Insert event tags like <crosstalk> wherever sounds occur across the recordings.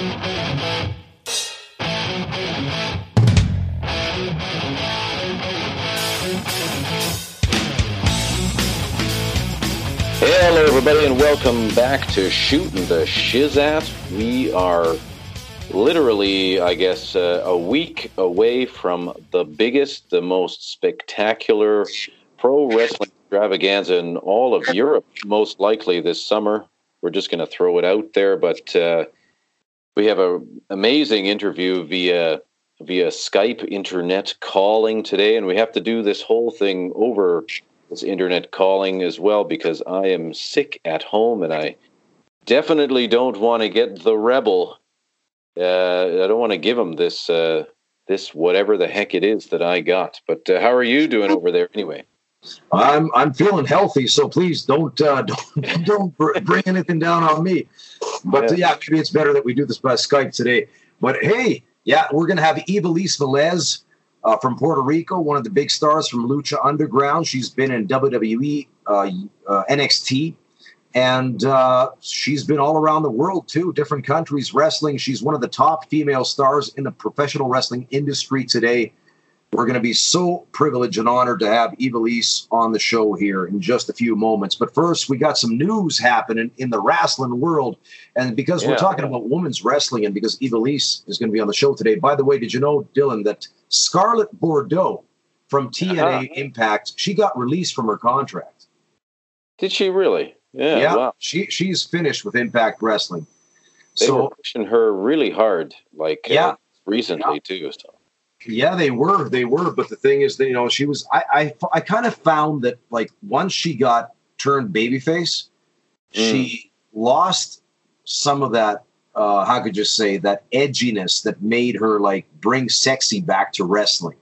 Hello, everybody, and welcome back to Shooting the Shizat. We are literally, I guess, uh, a week away from the biggest, the most spectacular pro wrestling extravaganza in all of Europe, most likely this summer. We're just going to throw it out there, but uh, we have an amazing interview via via Skype internet calling today, and we have to do this whole thing over this internet calling as well because I am sick at home and I definitely don't want to get the rebel. Uh, I don't want to give him this uh, this whatever the heck it is that I got. But uh, how are you doing over there anyway? I'm I'm feeling healthy, so please don't uh, <laughs> don't don't bring anything down on me. But yeah. yeah, maybe it's better that we do this by Skype today. But hey, yeah, we're gonna have Ivelisse Velez uh, from Puerto Rico, one of the big stars from Lucha Underground. She's been in WWE, uh, uh, NXT, and uh, she's been all around the world too, different countries wrestling. She's one of the top female stars in the professional wrestling industry today. We're going to be so privileged and honored to have Eva Ivelisse on the show here in just a few moments. But first, we got some news happening in the wrestling world. And because yeah. we're talking about women's wrestling and because Eva Ivelisse is going to be on the show today, by the way, did you know, Dylan, that Scarlett Bordeaux from TNA uh-huh. Impact, she got released from her contract. Did she really? Yeah. Yeah. Wow. She she's finished with Impact Wrestling. They so, were pushing her really hard, like uh, yeah, uh, recently yeah. too. So. Yeah, they were. They were. But the thing is that, you know, she was, I, I, I kind of found that like once she got turned babyface, mm. she lost some of that, uh, how could you say, that edginess that made her like bring sexy back to wrestling.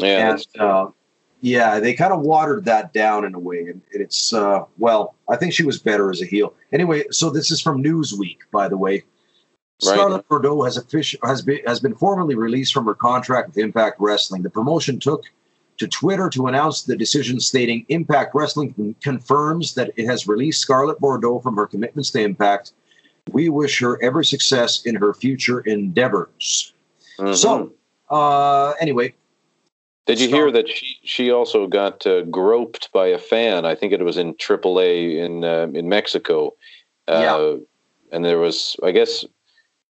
Yeah. And, uh, yeah, they kind of watered that down in a way. And it's, uh, well, I think she was better as a heel. Anyway, so this is from Newsweek, by the way. Right. Scarlett Bordeaux has, official, has, been, has been formally released from her contract with Impact Wrestling. The promotion took to Twitter to announce the decision, stating Impact Wrestling confirms that it has released Scarlett Bordeaux from her commitments to Impact. We wish her every success in her future endeavors. Mm-hmm. So, uh, anyway. Did you Scar- hear that she, she also got uh, groped by a fan? I think it was in AAA in uh, in Mexico. Uh, yeah. And there was, I guess,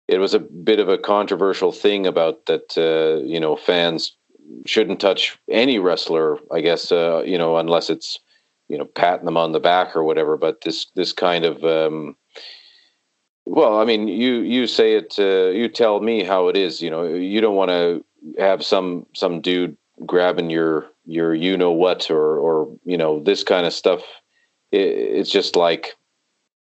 it was a bit of a controversial thing about that. Uh, you know, fans shouldn't touch any wrestler. I guess uh, you know unless it's you know patting them on the back or whatever. But this this kind of um, well, I mean, you you say it. Uh, you tell me how it is. You know, you don't want to have some some dude grabbing your your you know what or or you know this kind of stuff. It, it's just like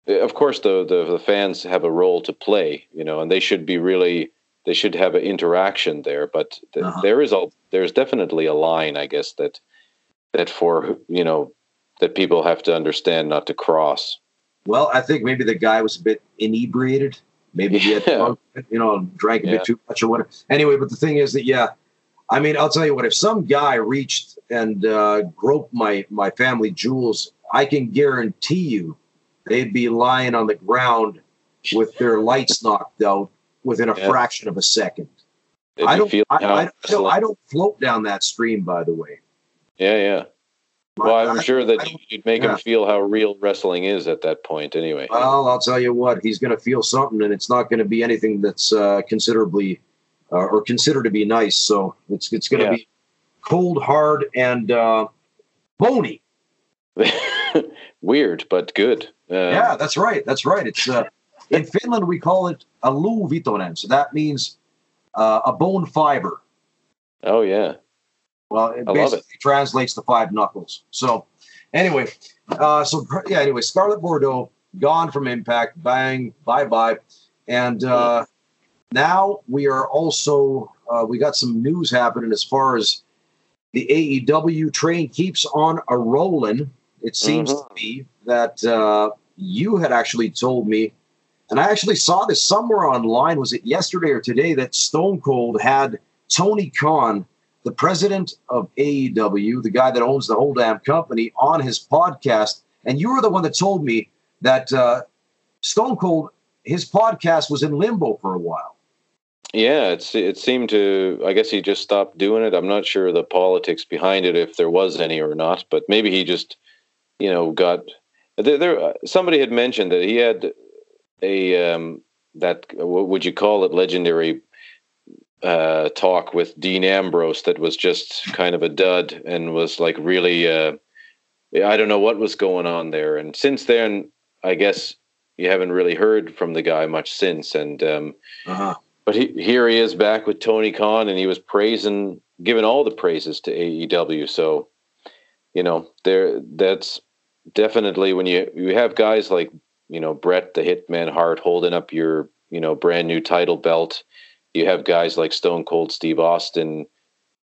of course the, the, the fans have a role to play you know and they should be really they should have an interaction there but th- uh-huh. there is a there's definitely a line i guess that that for you know that people have to understand not to cross well i think maybe the guy was a bit inebriated maybe he had <laughs> yeah. you know drank a yeah. bit too much or whatever anyway but the thing is that yeah i mean i'll tell you what if some guy reached and uh, groped my my family jewels i can guarantee you they'd be lying on the ground with their lights knocked out within a yeah. fraction of a second. I don't, I, I, I, don't, I don't float down that stream, by the way. Yeah, yeah. Well, I'm sure that you'd make yeah. him feel how real wrestling is at that point, anyway. Well, I'll tell you what, he's going to feel something, and it's not going to be anything that's uh, considerably uh, or considered to be nice. So it's it's going to yeah. be cold, hard, and uh, bony. <laughs> Weird, but good. Uh, yeah, that's right. That's right. It's uh, in Finland we call it a luuvitonen, so that means uh, a bone fiber. Oh yeah. Well, it I basically it. translates to five knuckles. So, anyway, uh, so yeah. Anyway, Scarlet Bordeaux gone from Impact. Bang, bye bye, and uh, now we are also uh, we got some news happening as far as the AEW train keeps on a rolling. It seems mm-hmm. to be that uh, you had actually told me, and I actually saw this somewhere online. Was it yesterday or today that Stone Cold had Tony Khan, the president of AEW, the guy that owns the whole damn company, on his podcast? And you were the one that told me that uh, Stone Cold his podcast was in limbo for a while. Yeah, it's it seemed to. I guess he just stopped doing it. I'm not sure the politics behind it, if there was any or not. But maybe he just, you know, got there. there somebody had mentioned that he had a um, that what would you call it legendary uh, talk with Dean Ambrose that was just kind of a dud and was like really. Uh, I don't know what was going on there. And since then, I guess you haven't really heard from the guy much since. And um, uh-huh but he, here he is back with Tony Khan, and he was praising, giving all the praises to AEW. So, you know, there that's definitely when you you have guys like you know Bret the Hitman Hart holding up your you know brand new title belt. You have guys like Stone Cold Steve Austin.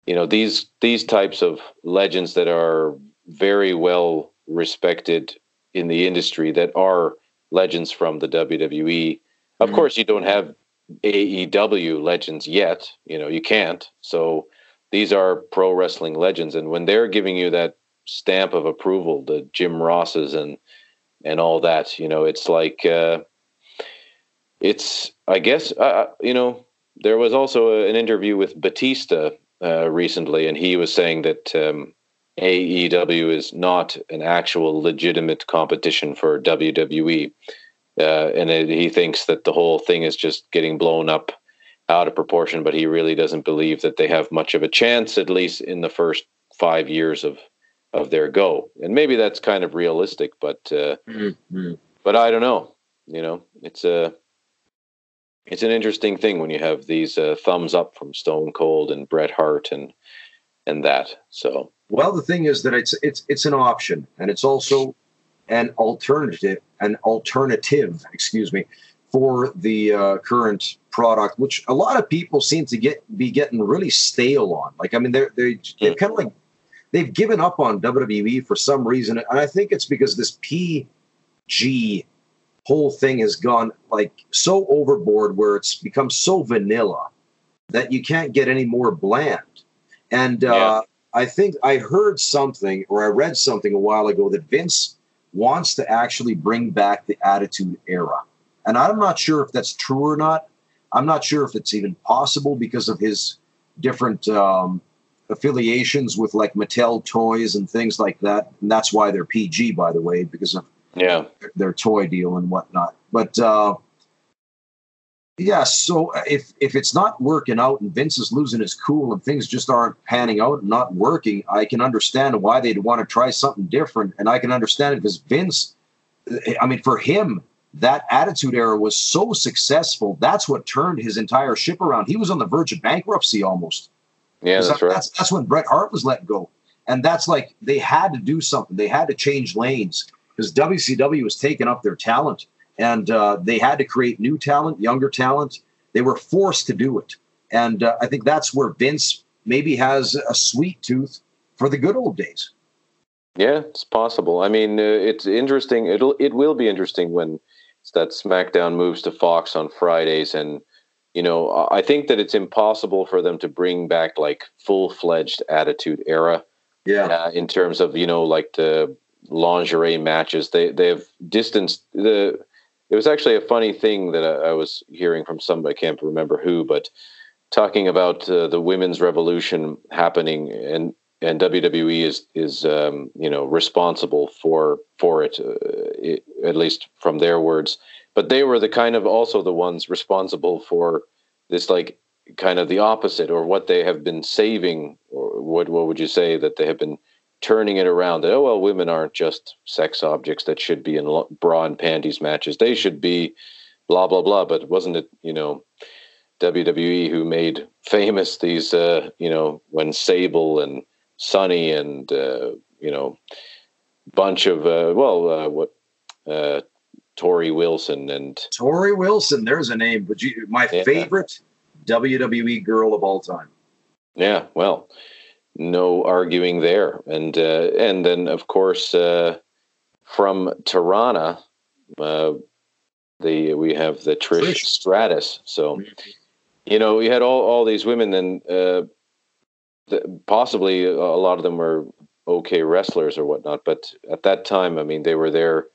You know these these types of legends that are very well respected in the industry that are legends from the WWE. Of mm-hmm. course, you don't have AEW legends yet. You know, you can't. So these are pro wrestling legends, and when they're giving you that stamp of approval, the Jim Rosses and and all that, you know, it's like uh, it's. I guess uh, you know there was also a, an interview with Batista uh, recently, and he was saying that. Um, AEW is not an actual legitimate competition for WWE uh, and it, he thinks that the whole thing is just getting blown up out of proportion. But he really doesn't believe that they have much of a chance, at least in the first five years of of their go. And maybe that's kind of realistic, but uh, mm-hmm. but I don't know. You know, it's a it's an interesting thing when you have these uh, thumbs up from Stone Cold and Bret Hart and and that. So well, the thing is that it's it's it's an option, and it's also an alternative, an alternative, excuse me, for the uh, current product, which a lot of people seem to get be getting really stale on. Like, I mean, they're they they've kind of like they've given up on WWE for some reason, and I think it's because this PG whole thing has gone like so overboard where it's become so vanilla that you can't get any more bland. And uh, yeah. I think I heard something or I read something a while ago that Vince wants to actually bring back the Attitude Era. And I'm not sure if that's true or not. I'm not sure if it's even possible because of his different um, affiliations with like Mattel toys and things like that. And that's why they're PG, by the way, because of yeah their toy deal and whatnot. But uh, yeah, so uh, if if it's not working out and Vince is losing his cool and things just aren't panning out and not working, I can understand why they'd want to try something different, and I can understand it because Vince, I mean, for him, that Attitude Era was so successful. That's what turned his entire ship around. He was on the verge of bankruptcy almost. Yeah, that's right. That's, that's when Bret Hart was let go, and that's like they had to do something. They had to change lanes because WCW was taking up their talent and uh, they had to create new talent, younger talent. They were forced to do it, and uh, I think that's where Vince maybe has a sweet tooth for the good old days. Yeah, it's possible. I mean, uh, it's interesting. It'll it will be interesting when that SmackDown moves to Fox on Fridays, and you know, I think that it's impossible for them to bring back like full fledged Attitude Era. Yeah. Uh, in terms of you know like the lingerie matches, they they've distanced the it was actually a funny thing that I, I was hearing from somebody, I can't remember who, but talking about uh, the women's revolution happening and and WWE is is um, you know responsible for for it, uh, it, at least from their words. But they were the kind of also the ones responsible for this like kind of the opposite or what they have been saving or what what would you say that they have been turning it around? That oh well women aren't just sex objects that should be in bra and panties matches. They should be blah blah blah. But wasn't it you know WWE who made famous these uh you know when Sable and Sunny and uh you know bunch of uh well uh what uh Torrie Wilson and Tori Wilson there's a name but you my yeah. favorite WWE girl of all time yeah well no arguing there. And uh, and then of course uh, from Toronto, uh, the we have the Trish, Trish. Stratus. So you know we had all all these women, and uh, the, possibly a lot of them were okay wrestlers or whatnot. But at that time, I mean, they were there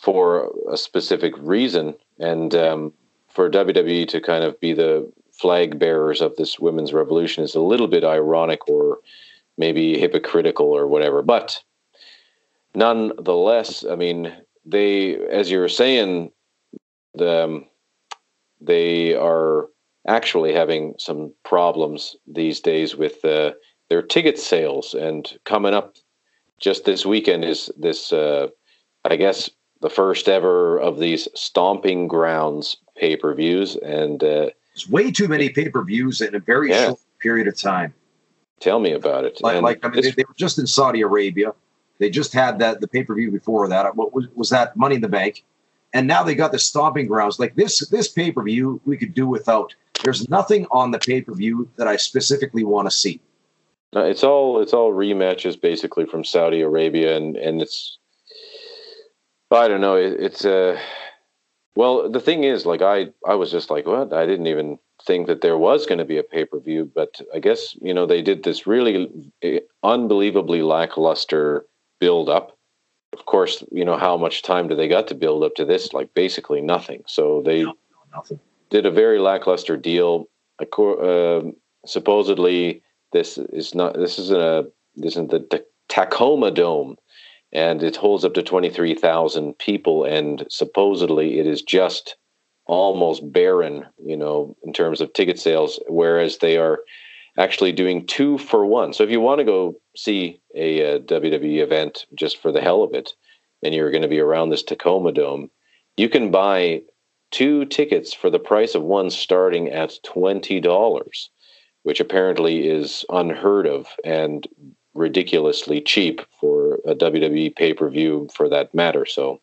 for a specific reason, and um, for WWE to kind of be the flag bearers of this women's revolution is a little bit ironic or maybe hypocritical or whatever. But nonetheless, I mean, they, as you were saying, the um, they are actually having some problems these days with uh, their ticket sales. And coming up just this weekend is this, uh, I guess, the first ever of these stomping grounds pay per views. And uh, it's way too many pay per views in a very yeah. short period of time. Tell me about it. Like, like I mean, they, they, were just in Saudi Arabia. They just had that the pay per view before that. What was, was that Money in the Bank? And now they got the stomping grounds. Like this, this pay per view we could do without. There's nothing on the pay per view that I specifically want to see. No, it's all it's all rematches basically from Saudi Arabia, and and it's I don't know. It, it's a uh, well. The thing is, like I I was just like, what? I didn't even think that there was going to be a pay per view, but I guess you know they did this really eh, unbelievably lackluster build up. Of course, you know how much time do they got to build up to this? Like basically nothing. So they no, nothing. did a very lackluster deal. Uh, supposedly, this is not. This isn't a. This isn't the, the Tacoma Dome and it holds up to 23,000 people and supposedly it is just almost barren you know in terms of ticket sales whereas they are actually doing two for one. So if you want to go see a, a WWE event just for the hell of it and you're going to be around this Tacoma Dome you can buy two tickets for the price of one starting at $20 which apparently is unheard of and ridiculously cheap for a WWE pay per view for that matter. So,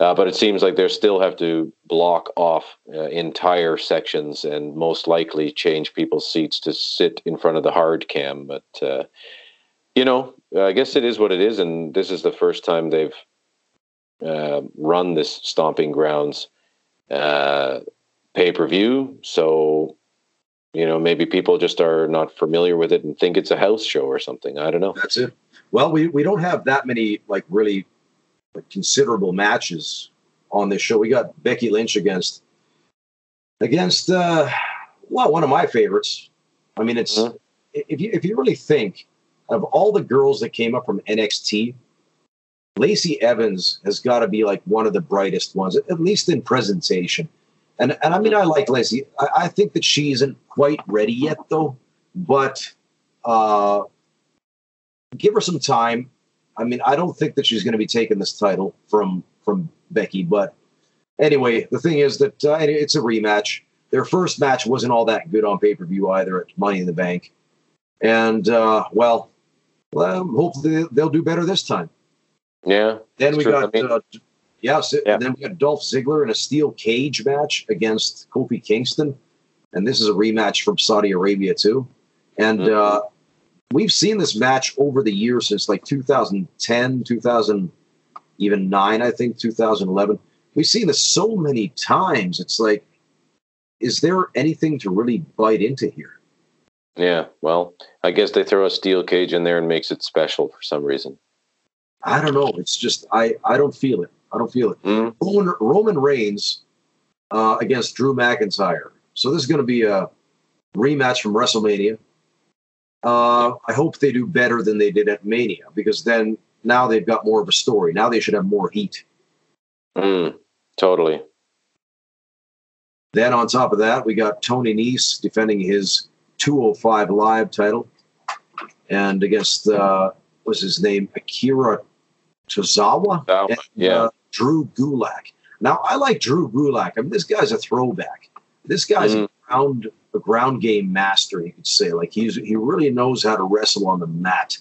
uh, but it seems like they still have to block off uh, entire sections and most likely change people's seats to sit in front of the hard cam. But uh, you know, I guess it is what it is, and this is the first time they've uh, run this stomping grounds uh, pay per view. So you know maybe people just are not familiar with it and think it's a house show or something. I don't know. That's it. Well we, we don't have that many like really like, considerable matches on this show. We got becky lynch against against uh well one of my favorites. I mean it's mm-hmm. if you if you really think of all the girls that came up from nxt lacey evans has got to be like one of the brightest ones at least in presentation and and I mean, I like Lacey. I, I think that she isn't quite ready yet, though. But uh, give her some time. I mean, I don't think that she's going to be taking this title from from Becky. But anyway, the thing is that uh, it's a rematch. Their first match wasn't all that good on pay per view either at Money in the Bank, and uh, well, well, hopefully they'll do better this time. Yeah. Then we true. got I mean, uh, Yes, yeah. and then we got Dolph Ziggler in a steel cage match against Kofi Kingston, and this is a rematch from Saudi Arabia too. And mm-hmm. uh, we've seen this match over the years since like 2010, 2000, even nine, I think, 2011. We've seen this so many times. It's like, is there anything to really bite into here? Yeah, well, I guess they throw a steel cage in there and makes it special for some reason. I don't know. It's just I I don't feel it. I don't feel it. Mm. Roman, Roman Reigns uh, against Drew McIntyre. So this is going to be a rematch from WrestleMania. Uh, I hope they do better than they did at Mania because then now they've got more of a story. Now they should have more heat. Mm, totally. Then on top of that, we got Tony Nese defending his 205 Live title, and against uh, what's his name, Akira Tozawa. and, yeah. Uh, Drew Gulak. Now I like Drew Gulak. I mean, this guy's a throwback. This guy's mm. a ground a ground game master, you could say. Like he's he really knows how to wrestle on the mat,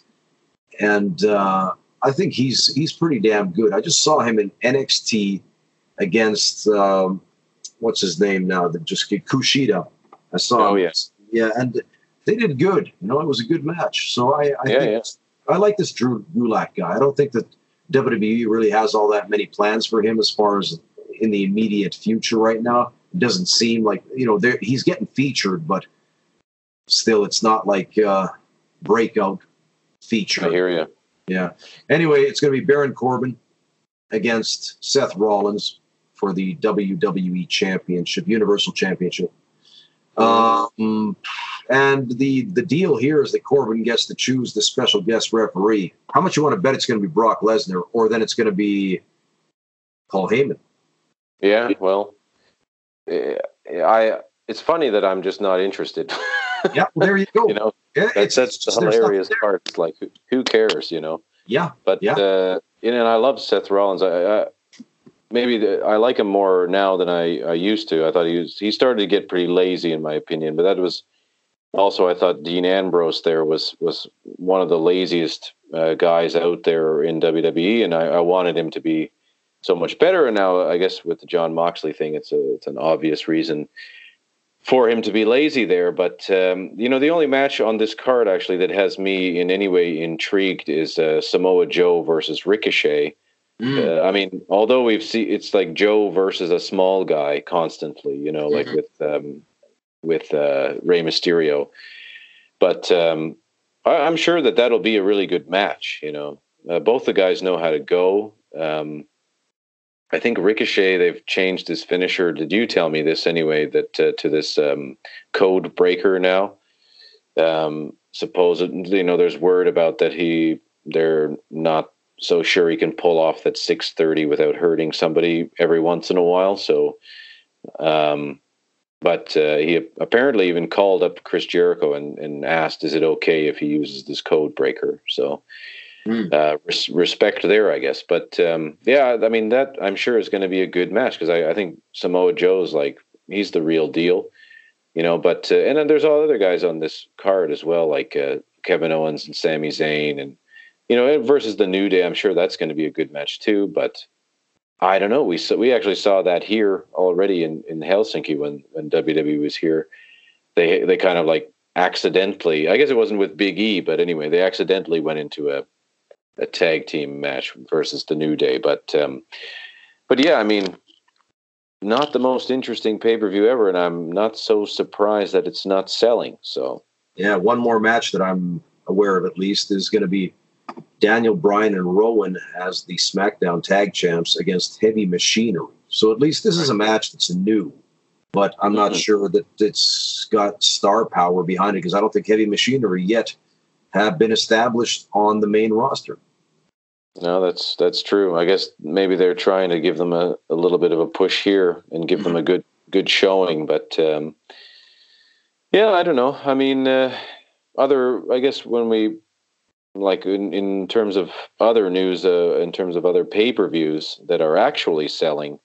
and uh, I think he's he's pretty damn good. I just saw him in NXT against um, what's his name now? That just Kushida. I saw. Oh him. yes. Yeah, and they did good. You know, it was a good match. So I, I yeah, think yeah. I like this Drew Gulak guy. I don't think that WWE really has all that many plans for him as far as in the immediate future right now. It doesn't seem like you know he's getting featured, but still, it's not like uh, breakout feature. I hear you. Yeah. Anyway, it's going to be Baron Corbin against Seth Rollins for the WWE Championship, Universal Championship. Um, and the the deal here is that Corbin gets to choose the special guest referee. How much you want to bet it's going to be Brock Lesnar, or then it's going to be Paul Heyman? Yeah, well, I. It's funny that I'm just not interested. <laughs> yeah, well, there you go. you know, yeah, that's, that's the hilarious part. It's like, who, who, cares? You know. Yeah. But yeah. Uh, you know, and I love Seth Rollins. I, I maybe the, I like him more now than I, I used to. I thought he was he started to get pretty lazy in my opinion, but that was also I thought Dean Ambrose there was was one of the laziest uh, guys out there in WWE, and I, I, wanted him to be so much better. And now I guess with the John Moxley thing, it's a it's an obvious reason for him to be lazy there. But um, you know, the only match on this card actually that has me in any way intrigued is uh, Samoa Joe versus Ricochet. Mm. Uh, I mean, although we've seen it's like Joe versus a small guy constantly, you know, like mm-hmm. with um, with uh, Rey Mysterio, but um, I, am sure that that'll be a really good match. You know, uh, both the guys know how to go. Um, I think Ricochet they've changed his finisher. Did you tell me this anyway? That uh, to this um, code breaker now. Um, supposedly, you know, there's word about that he they're not so sure he can pull off that 630 without hurting somebody every once in a while. So, um, but uh, he apparently even called up Chris Jericho and, and asked, "Is it okay if he uses this code breaker?" So, mm. uh, res- respect there, I guess. But um, yeah, I mean that I'm sure is going to be a good match because I, I, think Samoa Joe's like he's the real deal, you know. But uh, and then there's all other guys on this card as well, like uh, Kevin Owens and Sami Zayn and you know, versus the New Day, I'm sure that's going to be a good match too. But I don't know. We saw, we actually saw that here already in, in Helsinki when when WWE was here. They they kind of like accidentally. I guess it wasn't with Big E, but anyway, they accidentally went into a a tag team match versus the New Day. But um, but yeah, I mean, not the most interesting pay per view ever, and I'm not so surprised that it's not selling. So yeah, one more match that I'm aware of at least is going to be Daniel Bryan and Rowan as the SmackDown Tag Champs against Heavy Machinery. So at least this is a match that's new, but I'm not mm-hmm. sure that it's got star power behind it because I don't think Heavy Machinery yet have been established on the main roster. No, that's that's true. I guess maybe they're trying to give them a, a little bit of a push here and give them a good good showing, but um, yeah, I don't know. I mean, uh, other I guess when we like in, in terms of other news, uh, in terms of other pay per views that are actually selling,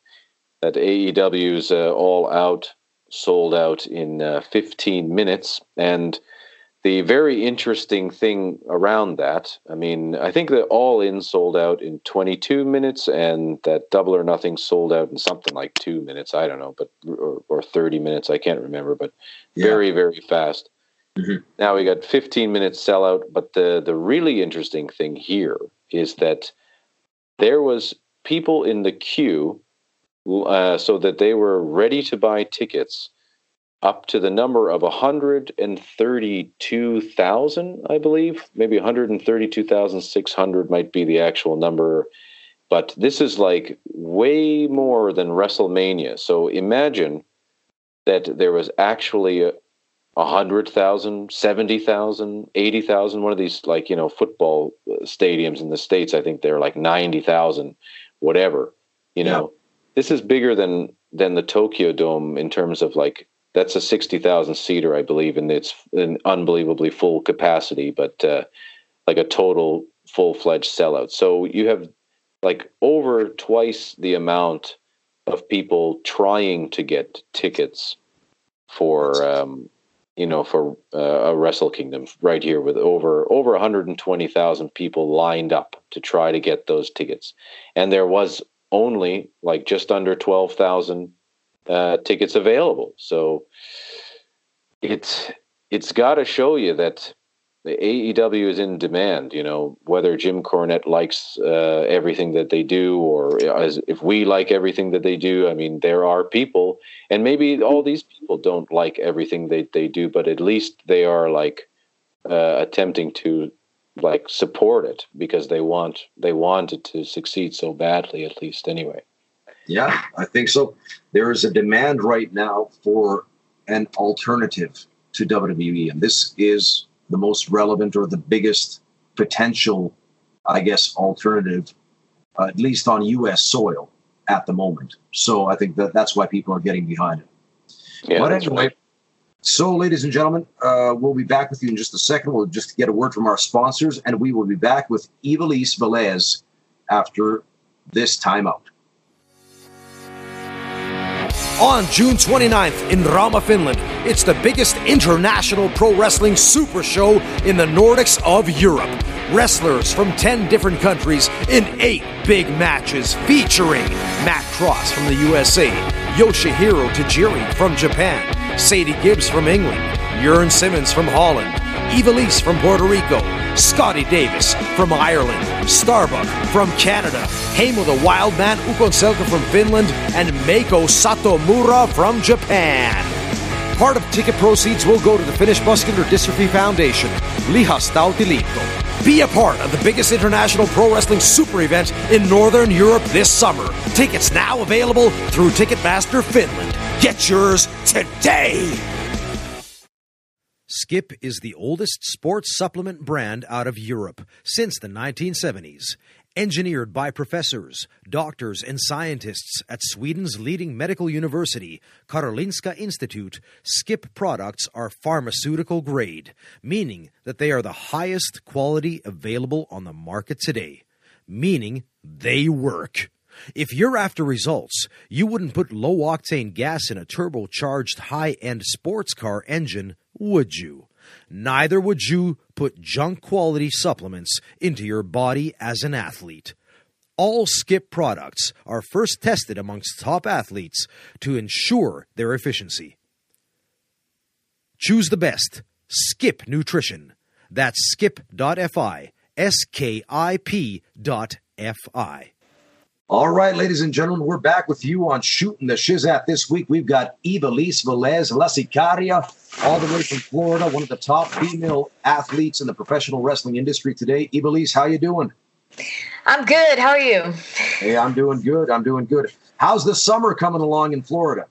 that AEW's uh, all out sold out in uh, 15 minutes. And the very interesting thing around that, I mean, I think that All In sold out in 22 minutes, and that Double or Nothing sold out in something like two minutes. I don't know, but or, or 30 minutes. I can't remember, but yeah. very, very fast. Mm-hmm. Now we got 15 minutes sellout, but the the really interesting thing here is that there was people in the queue, uh, so that they were ready to buy tickets up to the number of 132,000, I believe, maybe 132,600 might be the actual number. But this is like way more than WrestleMania. So imagine that there was actually a, a hundred thousand, seventy thousand, eighty thousand. One of these, like you know, football uh, stadiums in the states, I think they're like ninety thousand, whatever. You know, yeah. this is bigger than than the Tokyo Dome in terms of like that's a sixty thousand seater, I believe, and it's an unbelievably full capacity, but uh, like a total full fledged sellout. So you have like over twice the amount of people trying to get tickets for um, you know, for uh, a Wrestle Kingdom right here with over over 120,000 people lined up to try to get those tickets, and there was only like just under 12,000 uh, tickets available. So it's it's got to show you that AEW is in demand. You know, whether Jim Cornette likes uh, everything that they do, or as, if we like everything that they do. I mean, there are people, and maybe all these people don't like everything they, they do, but at least they are like uh, attempting to like support it because they want they want it to succeed so badly at least anyway yeah i think so there is a demand right now for an alternative to wwe and this is the most relevant or the biggest potential i guess alternative uh, at least on us soil at the moment so i think that that's why people are getting behind it yeah, but anyway right. So, ladies and gentlemen, uh, we'll be back with you in just a second. We'll just get a word from our sponsors, and we will be back with Ivelisse Velez after this timeout. On June 29th in Rauma, Finland, it's the biggest international pro wrestling super show in the Nordics of Europe. Wrestlers from 10 different countries in eight big matches featuring Matt Cross from the USA, Yoshihiro Tajiri from Japan. Sadie Gibbs from England, Jurn Simmons from Holland, Ivelisse from Puerto Rico, Scotty Davis from Ireland, Starbuck from Canada, Heimo the Wildman Ukonselka from Finland, and Meiko Satomura from Japan. Part of ticket proceeds will go to the Finnish Muscular Dystrophy Foundation, Lihastautiliitto. Be a part of the biggest international pro wrestling super event in Northern Europe this summer. Tickets now available through Ticketmaster Finland. Get yours today! Skip is the oldest sports supplement brand out of Europe since the 1970s. Engineered by professors, doctors, and scientists at Sweden's leading medical university, Karolinska Institute, Skip products are pharmaceutical grade, meaning that they are the highest quality available on the market today, meaning they work. If you're after results, you wouldn't put low octane gas in a turbocharged high end sports car engine, would you? Neither would you put junk quality supplements into your body as an athlete. All Skip products are first tested amongst top athletes to ensure their efficiency. Choose the best. Skip Nutrition. That's skip.fi. S K I P dot F I. All right, ladies and gentlemen, we're back with you on Shooting the Shizat this week. We've got Ivelisse Velez La Sicaria, all the way from Florida, one of the top female athletes in the professional wrestling industry today. Ivelisse, how you doing? I'm good. How are you? Hey, I'm doing good. I'm doing good. How's the summer coming along in Florida?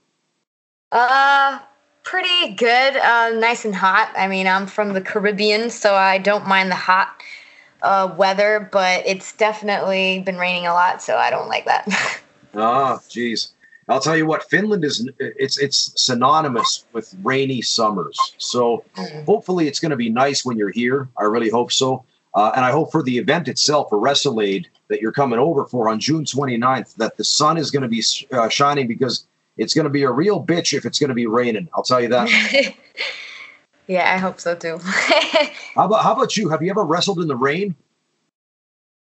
Uh, pretty good. Uh, nice and hot. I mean, I'm from the Caribbean, so I don't mind the hot uh, weather, but it's definitely been raining a lot, so I don't like that. <laughs> ah, geez. I'll tell you what, Finland is it's it's synonymous with rainy summers. So mm. hopefully it's going to be nice when you're here. I really hope so. Uh, and I hope for the event itself, for WrestleAid, that you're coming over for on June 29th, that the sun is going to be uh, shining because it's going to be a real bitch if it's going to be raining. I'll tell you that. <laughs> Yeah, I hope so too. <laughs> how about how about you? Have you ever wrestled in the rain?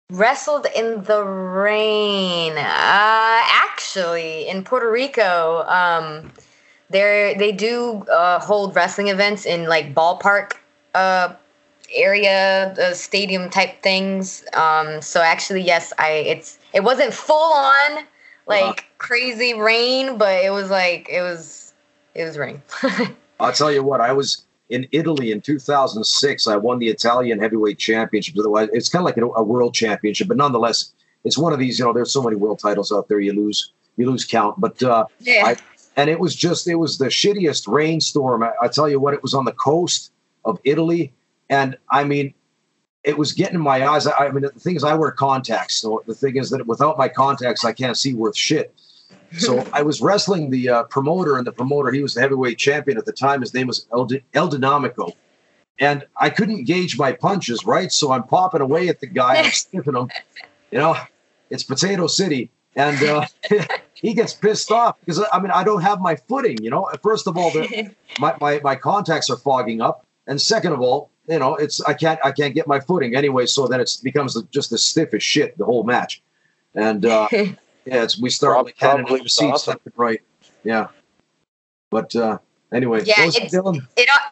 Wrestled in the rain. Uh, actually, in Puerto Rico, um, they they do uh, hold wrestling events in like ballpark uh, area, uh, stadium type things. Um, so actually, yes, I it's it wasn't full on like uh-huh. crazy rain, but it was like it was it was rain. <laughs> I'll tell you what, I was in Italy in 2006, I won the Italian heavyweight championship. It's kind of like a world championship, but nonetheless, it's one of these. You know, there's so many world titles out there. You lose, you lose count. But uh, yeah. I, and it was just, it was the shittiest rainstorm. I, I tell you what, it was on the coast of Italy, and I mean, it was getting in my eyes. I, I mean, the thing is, I wear contacts. So the thing is that without my contacts, I can't see worth shit. So I was wrestling the uh, promoter, and the promoter, he was the heavyweight champion at the time. His name was El, El Dinamico. And I couldn't gauge my punches, right? So I'm popping away at the guy, I'm <laughs> sniffing him. You know, it's Potato City. And uh, <laughs> he gets pissed off because, I mean, I don't have my footing, you know? First of all, the, <laughs> my, my, my contacts are fogging up. And second of all, you know, it's I can't I can't get my footing anyway. So then it becomes just as stiff as shit the whole match. And uh, Yeah, it's we start Prob- like probably receipts left and right. Yeah, but uh, anyway, yeah, it,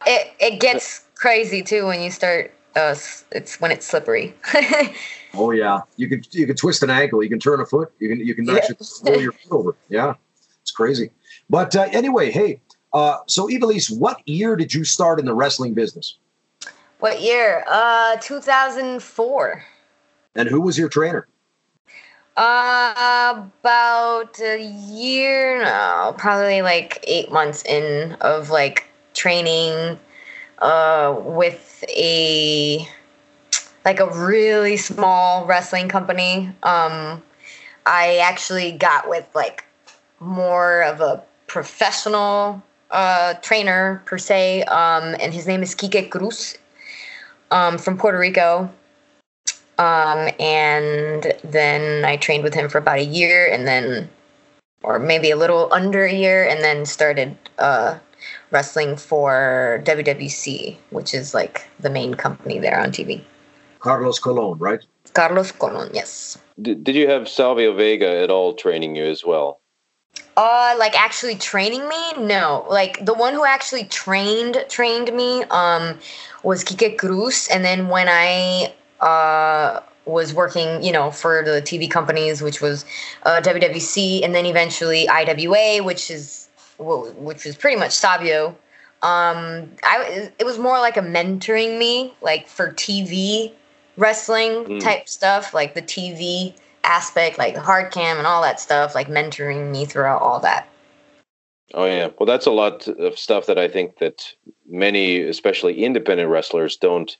it it gets crazy too when you start. Uh, it's when it's slippery. <laughs> oh yeah, you can you can twist an ankle, you can turn a foot, you can you can actually roll your foot over. Yeah, it's crazy. But uh, anyway, hey, uh, so Ivelisse, what year did you start in the wrestling business? What year? Uh, 2004. And who was your trainer? Uh, about a year, now, probably like eight months in of like training, uh, with a like a really small wrestling company. Um, I actually got with like more of a professional uh, trainer per se, um, and his name is Kike Cruz um, from Puerto Rico. Um, and then I trained with him for about a year, and then, or maybe a little under a year, and then started uh, wrestling for WWC, which is like the main company there on TV. Carlos Colon, right? Carlos Colon, yes. Did, did you have Savio Vega at all training you as well? Uh, like actually training me? No. Like the one who actually trained trained me um was Kike Cruz, and then when I uh was working, you know, for the TV companies, which was uh, WWC, and then eventually IWA, which is which was pretty much Savio. Um, I it was more like a mentoring me, like for TV wrestling mm. type stuff, like the TV aspect, like hard cam and all that stuff, like mentoring me throughout all that. Oh yeah, well that's a lot of stuff that I think that many, especially independent wrestlers, don't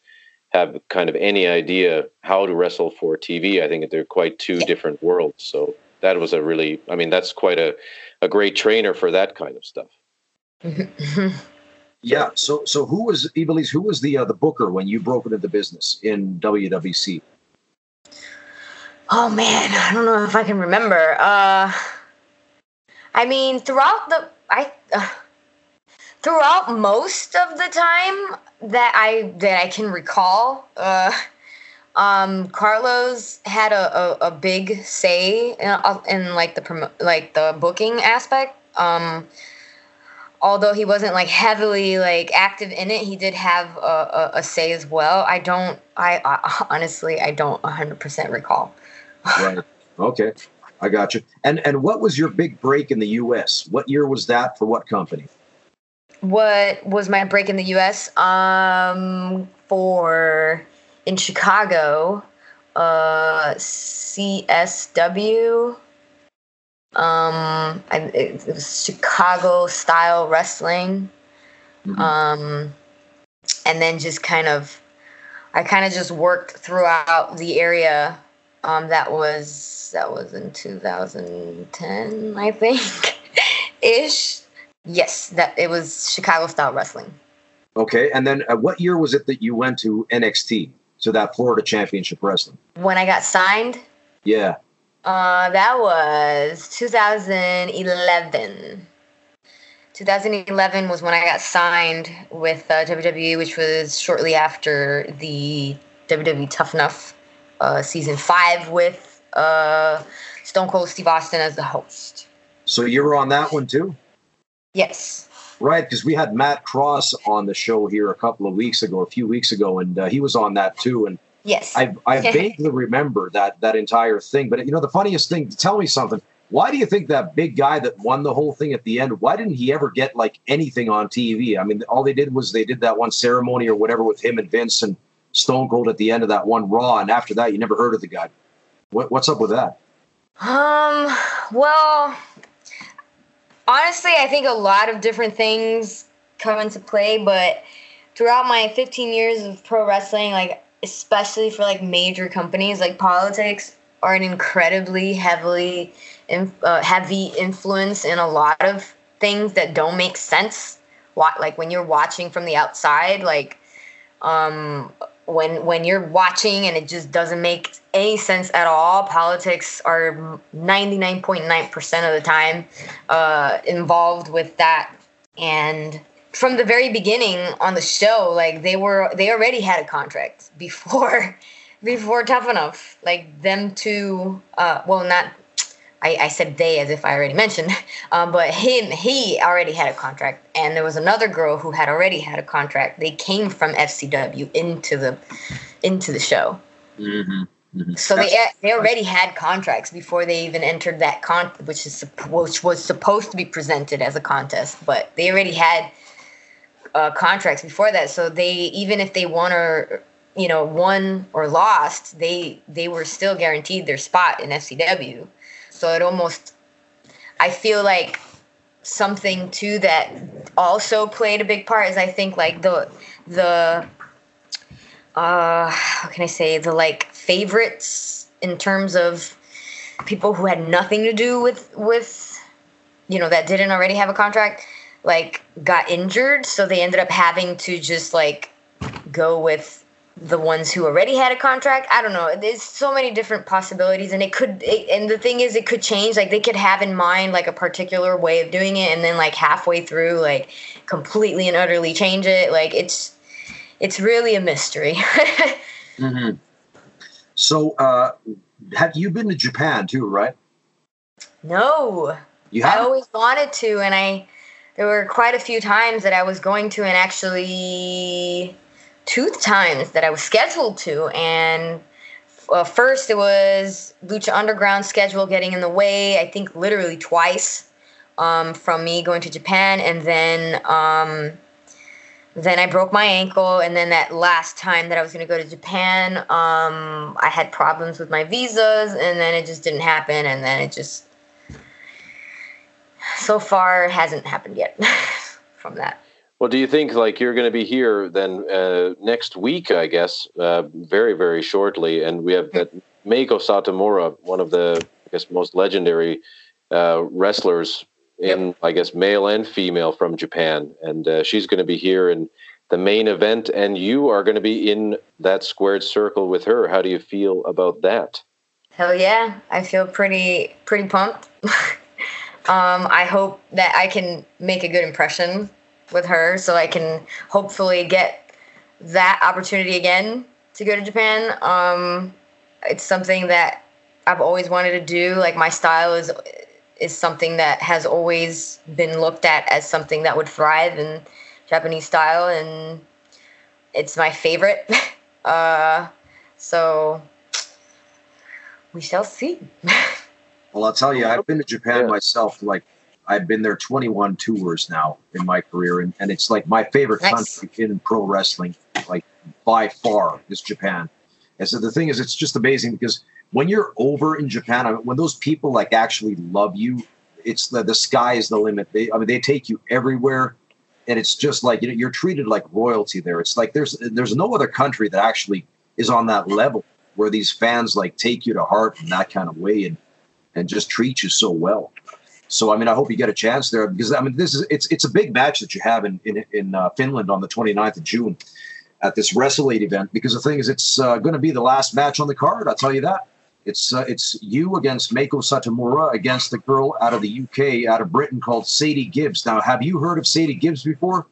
have kind of any idea how to wrestle for TV. I think they're quite two yeah. different worlds. So that was a really, I mean, that's quite a, a great trainer for that kind of stuff. <laughs> yeah. So so who was Ivelisse? Who was the uh, the booker when you broke into the business in WWC? Oh man, I don't know if I can remember. Uh, I mean, throughout the I uh, throughout most of the time that I that I can recall, uh, um, Carlos had a, a, a big say in, in, like the promo- like the booking aspect. Um, although he wasn't like heavily like active in it, he did have a, a, a say as well. I don't. I, I honestly I don't 100% recall right. Okay. I got you. And and what was your big break in the U.S.? What year was that for what company? What was my break in the U.S. Um, for in Chicago, uh, CSW. Um, I, it, it was Chicago style wrestling. Mm-hmm. Um, and then just kind of, I kind of just worked throughout the area um, that was that was in 2010, I think, <laughs> ish. Yes, that it was Chicago style wrestling. Okay, and then uh, what year was it that you went to NXT, to that Florida Championship Wrestling? When I got signed. Yeah. Uh, that was 2011. 2011 was when I got signed with uh, WWE, which was shortly after the WWE Tough Enough uh, season five with uh, Stone Cold Steve Austin as the host. So you were on that one too? Yes. Right, because we had Matt Cross on the show here a couple of weeks ago, a few weeks ago, and uh, he was on that too. And yes, I I <laughs> vaguely remember that that entire thing. But you know, the funniest thing, tell me something. Why do you think that big guy that won the whole thing at the end? Why didn't he ever get like anything on TV? I mean, all they did was they did that one ceremony or whatever with him and Vince, and Stone Cold at the end of that one Raw, and after that, you never heard of the guy. What, what's up with that? Um. Well, honestly, I think a lot of different things come into play, but throughout my 15 years of pro wrestling, like especially for like major companies, like politics are an incredibly heavily uh, heavy influence in a lot of things that don't make sense. Like when you're watching from the outside, like um, when when you're watching and it just doesn't make any sense at all politics are 99.9% of the time uh, involved with that. And from the very beginning on the show like they were they already had a contract <laughs> before before tough enough. Like them to uh, well not I, I said they as if I already mentioned, <laughs> um, but him he already had a contract, and there was another girl who had already had a contract. They came from FCW into the into the show. Mm-hmm. Mm-hmm. So they they already had contracts before they even entered that con, which is which was supposed to be presented as a contest, but they already had uh, contracts before that. So they even if they won or you know won or lost, they they were still guaranteed their spot in FCW. So it almost I feel like something too that also played a big part is I think like the the uh how can I say the like favorites in terms of people who had nothing to do with with you know that didn't already have a contract like got injured. So they ended up having to just like go with the ones who already had a contract. I don't know. There's so many different possibilities and it could it, and the thing is it could change. Like they could have in mind like a particular way of doing it and then like halfway through like completely and utterly change it. Like it's it's really a mystery. <laughs> Mm-hmm. so uh have you been to japan too right? No. You have? i always wanted to and i there were quite a few times that i was going to and actually two times that I was scheduled to, and first it was Lucha Underground schedule getting in the way. I think literally twice um, from me going to Japan, and then um, then I broke my ankle, and then that last time that I was going to go to Japan, um, I had problems with my visas, and then it just didn't happen, and then it just so far hasn't happened yet <laughs> from that. Well, do you think like you're going to be here then uh, next week? I guess uh, very very shortly, and we have that Meiko Satomura, one of the I guess most legendary uh, wrestlers in yep. I guess male and female from Japan, and uh, she's going to be here in the main event, and you are going to be in that squared circle with her. How do you feel about that? Hell yeah, I feel pretty pretty pumped. <laughs> um, I hope that I can make a good impression with her so I can hopefully get that opportunity again to go to Japan. Um, it's something that I've always wanted to do. Like my style is is something that has always been looked at as something that would thrive in Japanese style, and it's my favorite. <laughs> uh, so we shall see. <laughs> well, I'll tell you, I've been to Japan yeah. myself like I've been there 21 tours now in my career, and, and it's like my favorite nice. country in pro wrestling, like by far, is Japan. And so the thing is, it's just amazing because when you're over in Japan, I mean, when those people like actually love you, it's the the sky is the limit. They, I mean, they take you everywhere, and it's just like you know, you're treated like royalty there. It's like there's there's no other country that actually is on that level where these fans like take you to heart in that kind of way and and just treat you so well. So I mean, I hope you get a chance there because I mean, this is it's it's a big match that you have in in, in uh, Finland on the 29th of June at this WrestleAid event. Because the thing is, it's uh, going to be the last match on the card. I'll tell you that. It's uh, it's you against Meiko Satomura against the girl out of the UK, out of Britain called Sadie Gibbs. Now, have you heard of Sadie Gibbs before?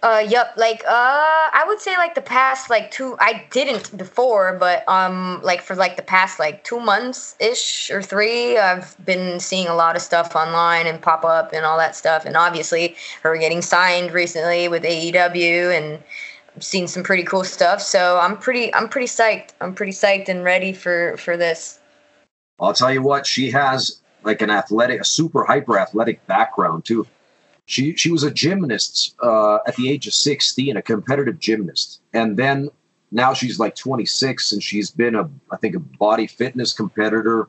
Uh, yep. Like, uh, I would say like the past like two. I didn't before, but um, like for like the past like two months ish or three, I've been seeing a lot of stuff online and pop up and all that stuff. And obviously, her getting signed recently with AEW and seen some pretty cool stuff. So I'm pretty, I'm pretty psyched. I'm pretty psyched and ready for for this. I'll tell you what, she has like an athletic, a super hyper athletic background too she she was a gymnast uh, at the age of 16, a competitive gymnast, and then now she's like 26 and she's been a I think a body fitness competitor,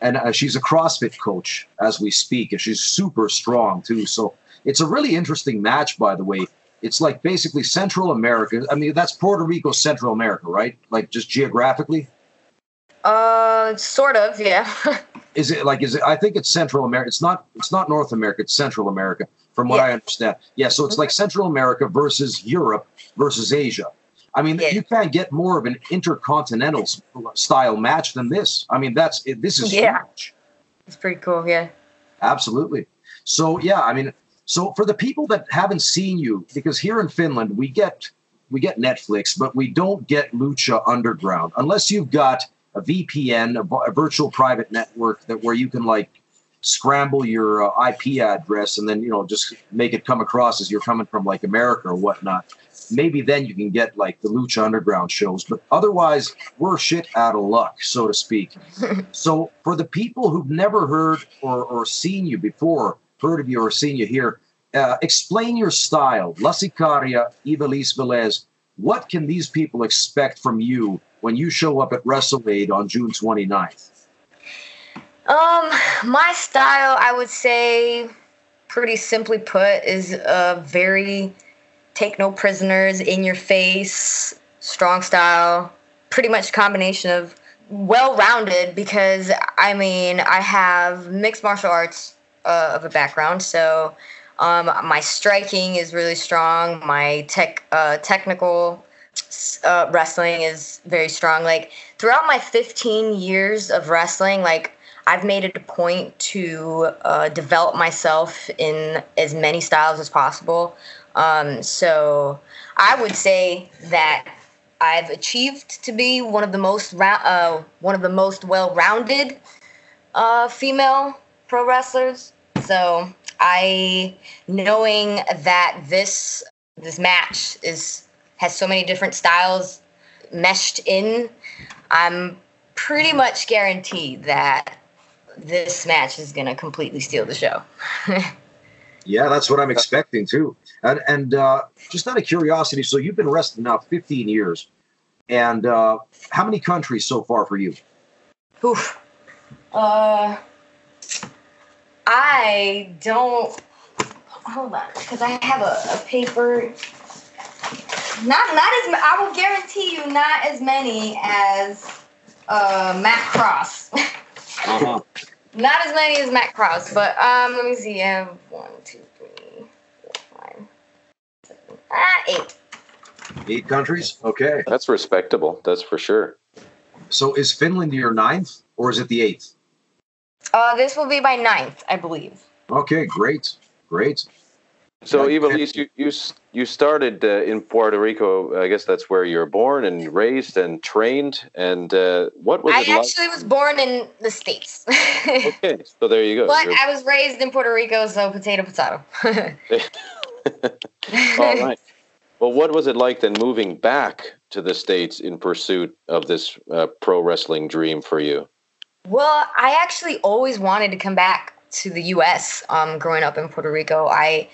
and uh, she's a CrossFit coach as we speak, and she's super strong too. So it's a really interesting match, by the way. It's like basically Central America. I mean, that's Puerto Rico, Central America, right? Like just geographically. Uh, sort of, yeah. <laughs> is it like is it? I think it's Central America. It's not. It's not North America. It's Central America from what yeah. I understand. Yeah, so it's mm-hmm. like Central America versus Europe versus Asia. I mean, yeah. you can't get more of an intercontinental style match than this. I mean, that's this is yeah. huge. It's pretty cool. Yeah. Absolutely. So yeah, I mean, so for the people that haven't seen you, because here in Finland we get we get Netflix, but we don't get Lucha Underground unless you've got a VPN, a, a virtual private network that where you can like scramble your uh, IP address and then you know just make it come across as you're coming from like America or whatnot. Maybe then you can get like the Lucha Underground shows, but otherwise we're shit out of luck, so to speak. <laughs> so for the people who've never heard or, or seen you before, heard of you or seen you here, uh, explain your style. La Sicaria, Ivelisse Velez, what can these people expect from you when you show up at WrestleAid on June 29th? Um, my style, I would say, pretty simply put, is a very take no prisoners, in your face, strong style, pretty much combination of well rounded because I mean, I have mixed martial arts uh, of a background, so um, my striking is really strong. My tech uh, technical uh, wrestling is very strong. Like throughout my 15 years of wrestling, like I've made it a point to uh, develop myself in as many styles as possible. Um, so I would say that I've achieved to be one of the most ra- uh, one of the most well-rounded uh, female pro wrestlers. So I, knowing that this this match is has so many different styles meshed in, I'm pretty much guaranteed that this match is going to completely steal the show. <laughs> yeah, that's what I'm expecting too. And, and uh, just out of curiosity, so you've been wrestling now 15 years, and uh, how many countries so far for you? Oof. Uh, I don't. Hold on, because I have a, a paper. Not not as I will guarantee you not as many as uh, Matt Cross. <laughs> uh-huh. Not as many as Matt Cross, but um, let me see. I have one, two, three, four, five, seven, ah, eight. Eight countries. Okay, that's respectable. That's for sure. So is Finland your ninth, or is it the eighth? Uh, this will be my ninth, I believe. Okay, great, great. So, Ivelisse, you you you started uh, in Puerto Rico. I guess that's where you were born and raised and trained. And uh, what was I it like? I actually was born in the states. <laughs> okay, so there you go. But You're... I was raised in Puerto Rico, so potato potato. <laughs> All <laughs> right. Well, what was it like then moving back to the states in pursuit of this uh, pro wrestling dream for you? Well, I actually always wanted to come back to the U.S. Um, growing up in Puerto Rico, I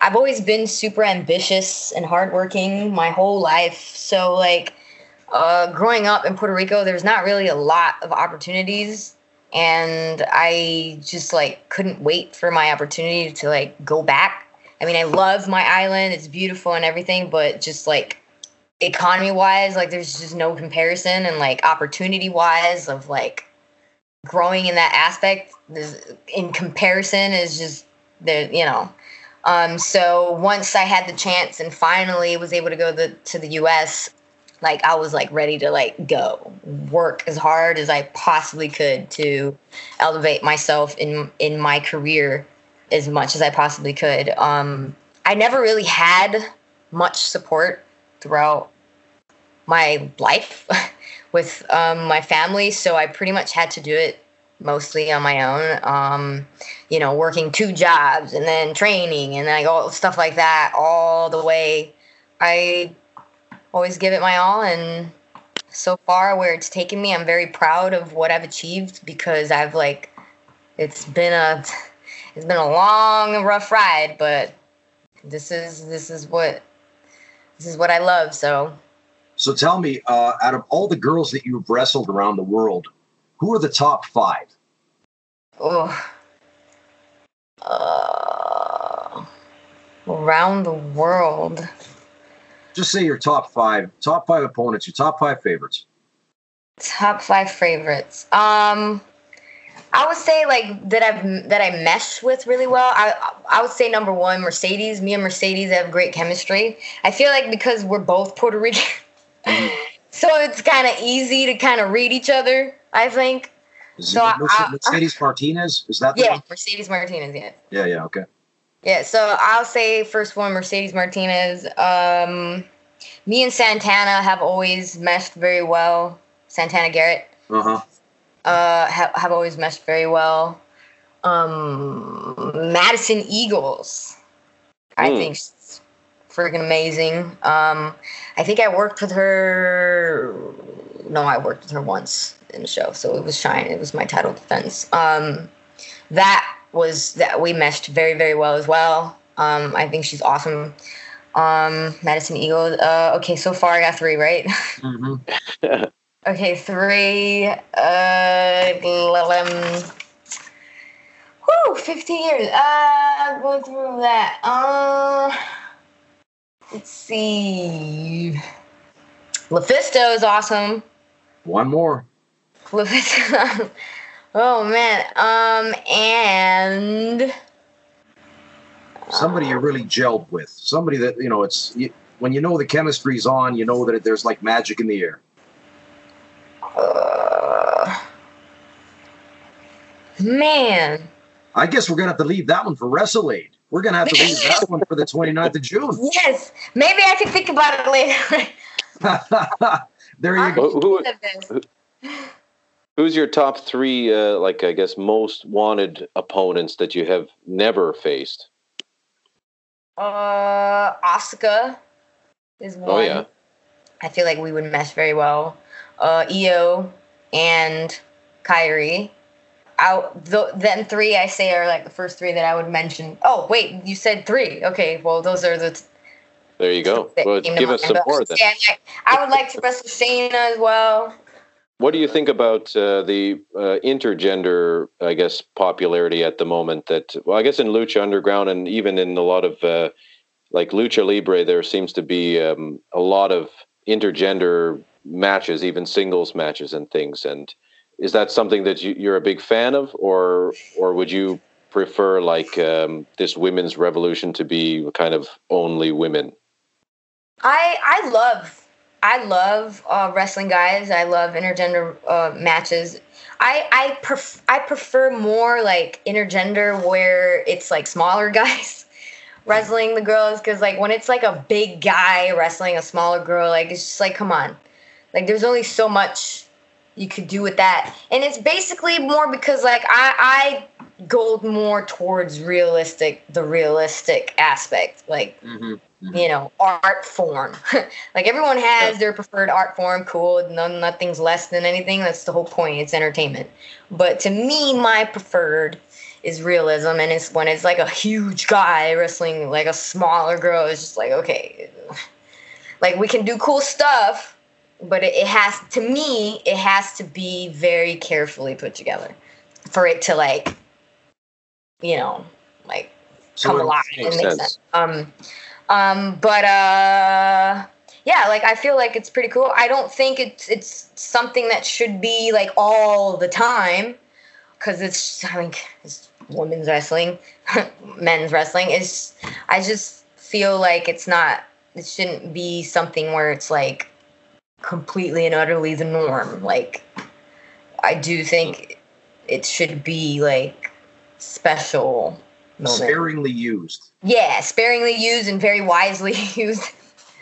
I've always been super ambitious and hardworking my whole life. So like uh, growing up in Puerto Rico, there's not really a lot of opportunities, and I just like couldn't wait for my opportunity to like go back. I mean, I love my island; it's beautiful and everything, but just like economy wise, like there's just no comparison, and like opportunity wise of like growing in that aspect in comparison is just the you know um, so once i had the chance and finally was able to go the, to the us like i was like ready to like go work as hard as i possibly could to elevate myself in in my career as much as i possibly could. Um, i never really had much support throughout my life <laughs> with um, my family, so I pretty much had to do it mostly on my own. Um, you know, working two jobs and then training and like all stuff like that all the way. I always give it my all, and so far where it's taken me, I'm very proud of what I've achieved because I've like, it's been a, it's been a long, and rough ride, but this is this is what this is what I love. So so tell me, uh, out of all the girls that you've wrestled around the world, who are the top five? Oh, uh, around the world. Just say your top five, top five opponents, your top five favorites. Top five favorites. Um, I would say like that I've that I mesh with really well. I I would say number one, Mercedes. Me and Mercedes have great chemistry. I feel like because we're both Puerto Rican. <laughs> so it's kind of easy to kind of read each other. I think. Is so Mercedes, I, Martinez is that? Yeah, Mercedes Martinez. Yeah. Yeah. Yeah. Okay. Yeah. So I'll say first one, Mercedes Martinez. Um, me and Santana have always meshed very well. Santana Garrett. Uh-huh. Uh have have always meshed very well. Um, Madison Eagles. I mm. think freaking amazing. Um, I think I worked with her. No, I worked with her once in the show, so it was Shine. It was my title defense. Um, that was that we meshed very very well as well. Um, I think she's awesome. Um, Madison Eagle. Uh, okay, so far I got three, right? Mm-hmm. <laughs> okay, three. Uh, whew, 15 years. Uh, going through that. Uh, let's see. LuFisto is awesome. One more. <laughs> Oh man. Um, and somebody you really gelled with, somebody that you know. It's you, when you know the chemistry's on, you know that there's like magic in the air. Uh, man. I guess we're gonna have to leave that one for WrestleAid. We're gonna have to leave that one for the 29th of June. <laughs> Yes, maybe I can think about it later. <laughs> there you go. Who, who, who's your top three? Uh, like I guess most wanted opponents that you have never faced. Uh, Asuka is one. Oh yeah. I feel like we would mesh very well. Uh, Io and Kairi. Out the, then three I say are like the first three that I would mention. Oh wait, you said three. Okay, well those are the. T- there you go. Well, give us some more then. I would like to wrestle Shayna as well. What do you think about uh, the uh, intergender, I guess, popularity at the moment? That well, I guess in Lucha Underground and even in a lot of uh, like Lucha Libre, there seems to be um, a lot of intergender matches, even singles matches and things. And is that something that you, you're a big fan of, or or would you prefer like um, this women's revolution to be kind of only women? I I love I love uh, wrestling guys. I love intergender uh, matches. I I pref- I prefer more like intergender where it's like smaller <laughs> guys wrestling the girls because like when it's like a big guy wrestling a smaller girl, like it's just like come on, like there's only so much you could do with that, and it's basically more because like I I go more towards realistic the realistic aspect like. Mm-hmm. You know, art form. <laughs> like everyone has their preferred art form. Cool. No, nothing's less than anything. That's the whole point. It's entertainment. But to me, my preferred is realism, and it's when it's like a huge guy wrestling like a smaller girl. It's just like okay, like we can do cool stuff, but it, it has to me it has to be very carefully put together for it to like, you know, like come alive and make sense. sense. Um, um, but uh, yeah, like I feel like it's pretty cool. I don't think it's it's something that should be like all the time because it's I mean it's women's wrestling, <laughs> men's wrestling. Is I just feel like it's not. It shouldn't be something where it's like completely and utterly the norm. Like I do think it should be like special Sparingly used. Yeah, sparingly used and very wisely <laughs> used.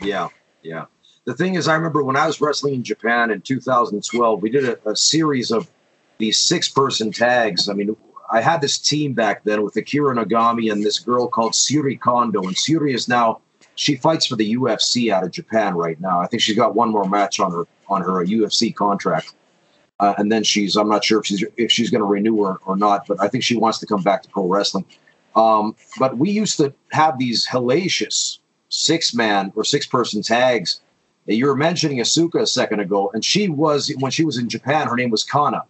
yeah, yeah. The thing is, I remember when I was wrestling in Japan in 2012, we did a, a series of these six person tags. I mean, I had this team back then with Akira Nagami and this girl called Syuri Kondo. And Syuri is now, she fights for the UFC out of Japan right now. I think she's got one more match on her on her UFC contract. Uh, and then she's, I'm not sure if she's if she's going to renew her or not, but I think she wants to come back to pro wrestling. Um, but we used to have these hellacious six man or six person tags. You were mentioning Asuka a second ago, and she was when she was in Japan. Her name was Kana,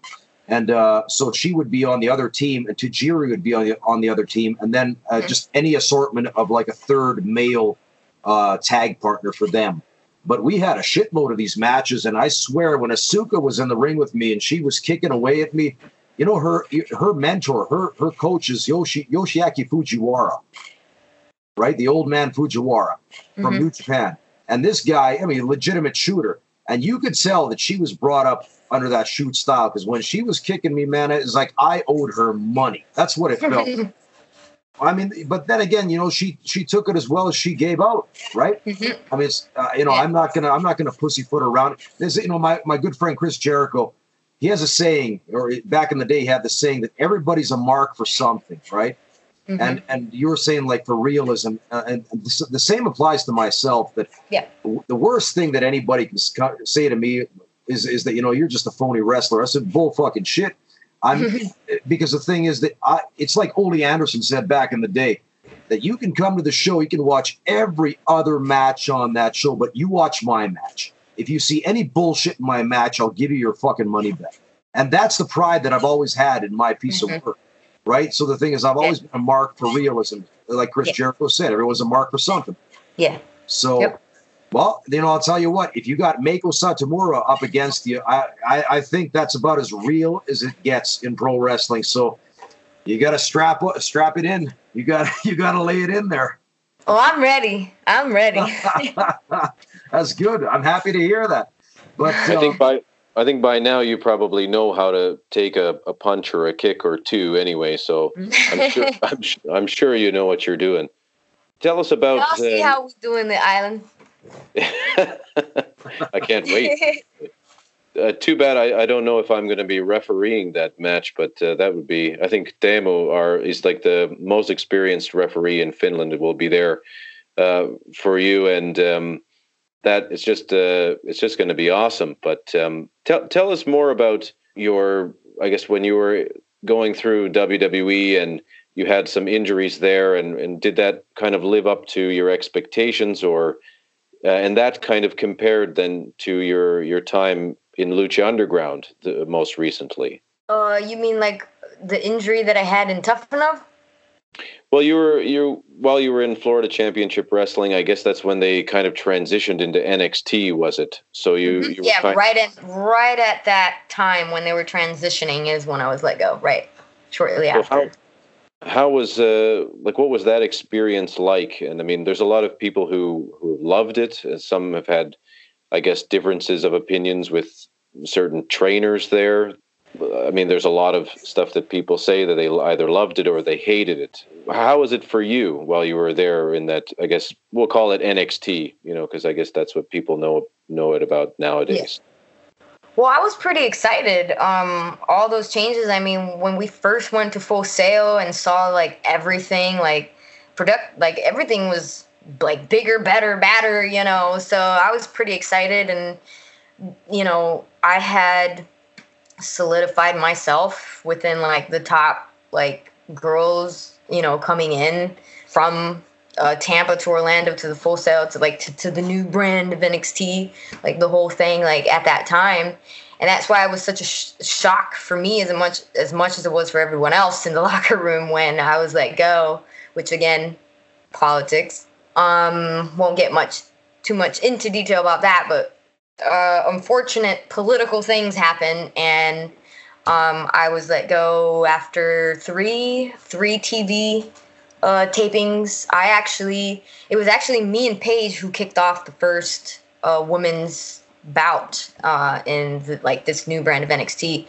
and uh, so she would be on the other team, and Tajiri would be on the on the other team, and then uh, just any assortment of like a third male uh, tag partner for them. But we had a shitload of these matches, and I swear, when Asuka was in the ring with me and she was kicking away at me, you know her her mentor, her her coach is Yoshi Yoshiaki Fujiwara, right? The old man Fujiwara from mm-hmm. New Japan. And this guy, I mean, legitimate shooter. And you could tell that she was brought up under that shoot style because when she was kicking me, man, it was like I owed her money. That's what it felt. <laughs> I mean, but then again, you know, she she took it as well as she gave out, right? Mm-hmm. I mean, it's uh, you know. I'm not gonna I'm not gonna pussyfoot around. This, you know, my my good friend Chris Jericho he has a saying, or back in the day, he had the saying that everybody's a mark for something, right? Mm-hmm. And and you were saying like for realism, uh, and the, the, same applies to myself. That yeah, the worst thing that anybody can say to me is is that you know you're just a phony wrestler. I said bull fucking shit. I'm <laughs> because the thing is that I, it's like Ole Anderson said back in the day. that you can come to the show, you can watch every other match on that show, but you watch my match. If you see any bullshit in my match, I'll give you your fucking money back. And that's the pride that I've always had in my piece mm-hmm. of work, right? So the thing is, I've always been a mark for realism. Like Chris yeah. Jericho said, everyone's a mark for something. Yeah. So, yep. well, you know, I'll tell you what, if you got Meiko Satomura up against you, I, I, I think that's about as real as it gets in pro wrestling. So you got to strap strap it in. You got <laughs> you got to lay it in there. Oh, I'm ready. I'm ready. <laughs> <laughs> That's good. I'm happy to hear that. But I think um, by I think by now you probably know how to take a, a punch or a kick or two anyway. So I'm sure <laughs> I'm, I'm, sure you know what you're doing. Tell us about. I'll see uh, how we do in the island. <laughs> I can't wait. <laughs> Uh, too bad I, I don't know if I'm going to be refereeing that match, but uh, that would be. I think Teemu are is like the most experienced referee in Finland. Will be there uh, for you, and um, that it's just uh, it's just going to be awesome. But um, tell tell us more about your. I guess when you were going through WWE and you had some injuries there, and and did that kind of live up to your expectations, or uh, and that kind of compared then to your your time in Lucha Underground the, most recently. Uh, you mean like the injury that I had in Tough Enough? Well, you were you while you were in Florida Championship Wrestling. I guess that's when they kind of transitioned into NXT, was it? So you, mm-hmm. you yeah, right at right at that time when they were transitioning is when I was let go. Right, shortly so after. How, how was uh like what was that experience like? And I mean, there's a lot of people who who loved it. Some have had I guess, differences of opinions with certain trainers there. I mean, there's a lot of stuff that people say that they either loved it or they hated it. How was it for you while you were there in that? I guess we'll call it NXT, you know, because I guess that's what people know know it about nowadays. Yeah. Well, I was pretty excited. Um, all those changes. I mean, when we first went to Full Sail and saw like everything, like product, like everything was like bigger, better, badder, you know. So I was pretty excited and you know, I had solidified myself within like the top like girls, you know, coming in from uh, Tampa to Orlando to the Full Sail to like to, to the new brand of NXT, like the whole thing, like at that time, and that's why it was such a sh- shock for me as much as much as it was for everyone else in the <laughs> locker room when I was let go. Which again, politics. Um, won't get much too much into detail about that, but uh, unfortunate political things happen, and um, I was let go after three three TV uh, tapings. I actually it was actually me and Paige who kicked off the first uh, women's bout uh, in the, like this new brand of NXT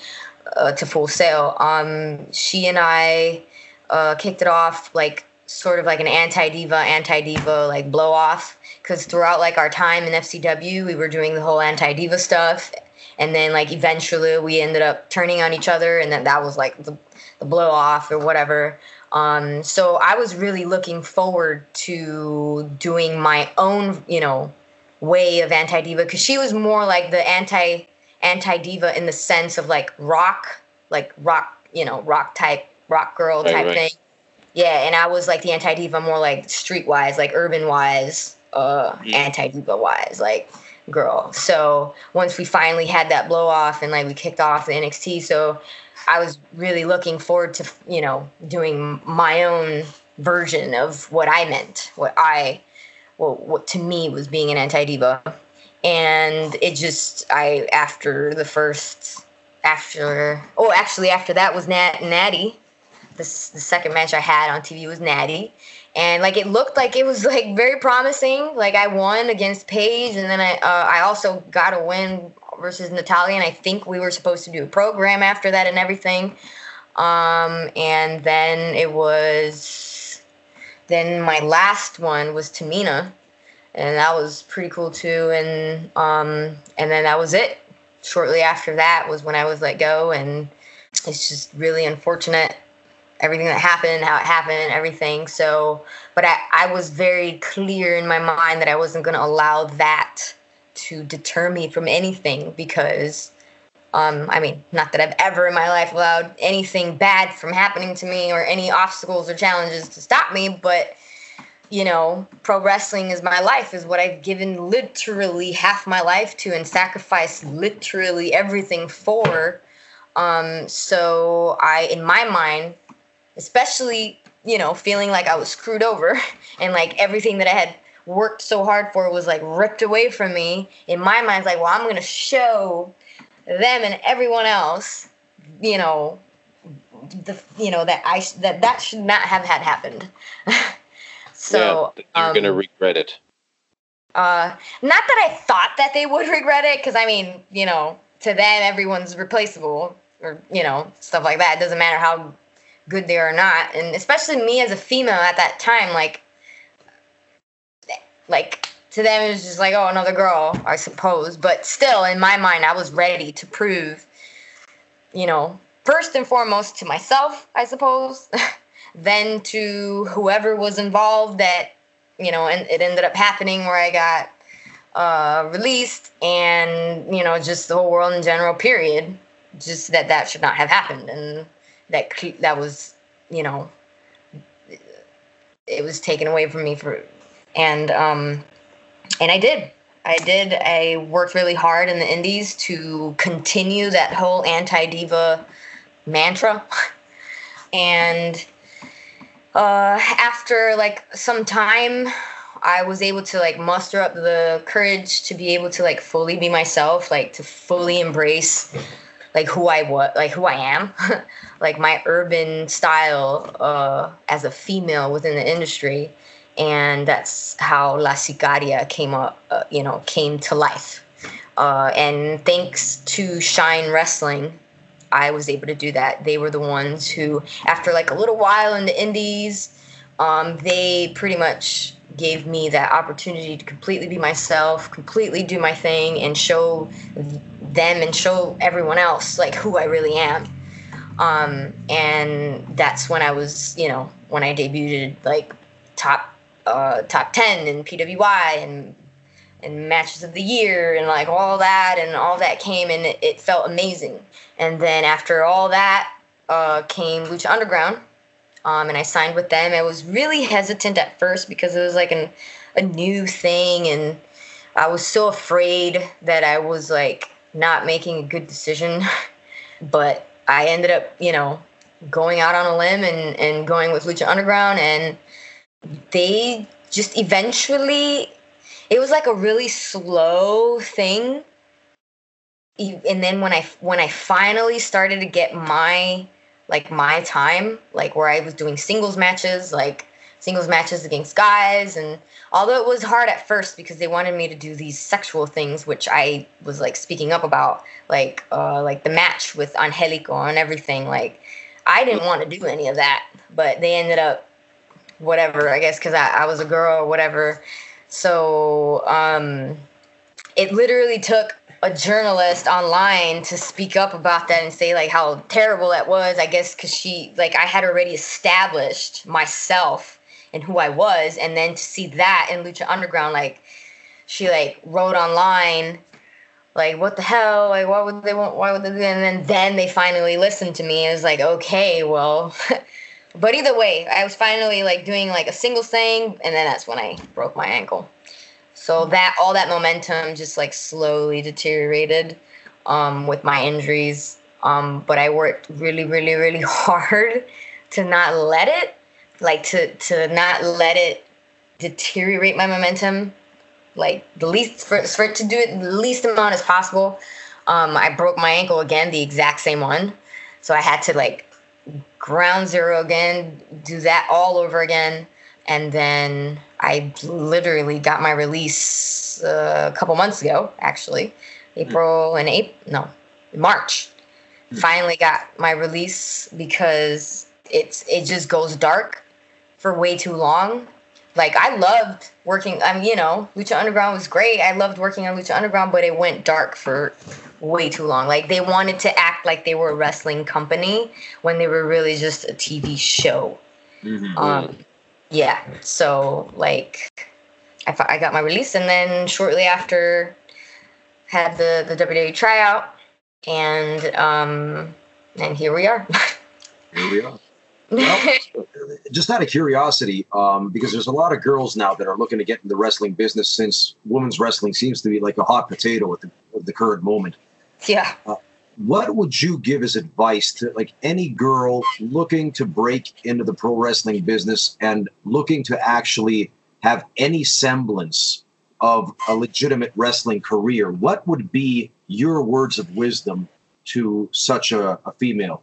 uh, to Full Sail. Um, she and I uh, kicked it off like sort of like an anti diva, anti diva like blow off. Because throughout like our time in FCW, we were doing the whole anti diva stuff, and then like eventually we ended up turning on each other, and then that was like the, the blow off or whatever. Um, so I was really looking forward to doing my own, you know, way of anti diva because she was more like the anti anti diva in the sense of like rock, like rock, you know, rock type rock girl type right, right. thing yeah, and I was like the anti diva more like streetwise, like urban wise, uh, anti diva wise, like girl. So once we finally had that blow off and like we kicked off the NXT, so I was really looking forward to you know doing my own version of what I meant, what I, well, what to me was being an anti diva, and it just I after the first after oh actually after that was Nat Natty. The second match I had on TV was Natty, and like it looked like it was <laughs> like very promising. Like I won against Paige, and then I uh, I also got a win versus Natalya, and I think we were supposed to do a program after that and everything. Um, and then it was then my last one was Tamina, and that was pretty cool too. And um, and then that was it. Shortly after that was when I was let go, and it's just really unfortunate everything that happened, how it happened, everything. So, but I, I was very clear in my mind that I wasn't going to allow that to deter me from anything because, um, I mean, not that I've ever in my life allowed anything bad from happening to me or any obstacles or challenges to stop me, but you know, pro wrestling is my life, is what I've given literally half my life to and sacrificed literally everything for. Um, so I, in my mind, especially, you know, feeling like I was screwed over <laughs> and like everything that I had worked so hard for was like ripped away from me. In my mind, it's like, well, I'm going to show them and everyone else, you know, the you know that I that that should not have had happened. <laughs> so yeah, you're um, gonna regret it. Uh, not that I thought that they would <laughs> regret it, because I mean, you know, to them everyone's replaceable, or you know, stuff like that. It doesn't matter how good they are or not, and especially me as a female at that time, like, like to them it was just like, oh, another girl, I suppose. But still, in my mind, I was ready to prove, you know, first and foremost to myself, I suppose, <laughs> then to whoever was involved that, you know, and it ended up happening where I got uh, released and, you know, just the whole world in general, period. Just that that should not have happened. And that, that was, you know, it was taken away from me for, and, um, and I did. I did. I worked really hard in the indies to continue that whole anti diva mantra. <laughs> and uh, after like some time, I was able to like muster up the courage to be able to like fully be myself, like to fully embrace like who I was, like who I am, <laughs> like my urban style uh, as a female within the industry, and that's how La Sicaria came up, uh, you know, came to life. Uh, and thanks to Shine Wrestling, I was able to do that. They were the ones who, after like a little while in the indies, um, they pretty much gave me that opportunity to completely be myself, completely do my thing, and show them and show everyone else like who I really am. Um, and that's when I was, you know, when I debuted like top uh, top ten in PWI and and matches of the year and like all that and all that came and it, it felt amazing. And then after all that uh, came Lucha Underground, um, and I signed with them. I was really hesitant at first because it was like an, a new thing, and I was so afraid that I was like not making a good decision. <laughs> but I ended up, you know, going out on a limb and, and going with Lucha Underground, and they just eventually, it was like a really slow thing and then when I when I finally started to get my like my time, like where I was doing singles matches, like singles matches against guys and although it was hard at first because they wanted me to do these sexual things which I was like speaking up about like uh like the match with Angelico and everything like I didn't want to do any of that but they ended up whatever I guess cuz I, I was a girl or whatever. So um it literally took a journalist online to speak up about that and say like how terrible that was i guess because she like i had already established myself and who i was and then to see that in lucha underground like she like wrote online like what the hell like why would they want why would they and then then they finally listened to me it was like okay well <laughs> but either way i was finally like doing like a single thing and then that's when i broke my ankle so that all that momentum just like slowly deteriorated um, with my injuries. Um, but I worked really, really, really <laughs> hard to not let it, like to to not let it deteriorate my momentum. Like the least for, for it to do it the least amount as possible. Um, I broke my ankle again, the exact same one. So I had to like ground zero again, do that all over again and then I literally got my release uh, a couple months ago, actually, April and April, no, March. Finally got my release because it's it just goes dark for way too long. Like I loved working. I mean, you know, Lucha Underground was great. I loved working on Lucha Underground, but it went dark for way too long. Like they wanted to act like they were a wrestling company when they were really just a TV show. Mm-hmm. Um, yeah so like I, I got my release and then shortly after had the the WWE tryout and um and here we are <laughs> here we are well, just out of curiosity, um, because there's a lot of girls now that are looking to get in the wrestling business since women's wrestling seems to be like a hot potato at the, at the current moment. Yeah. Uh, what would you give as advice to like any girl looking to break into the pro wrestling business and looking to actually have any semblance of a legitimate wrestling career? What would be your words of wisdom to such a, a female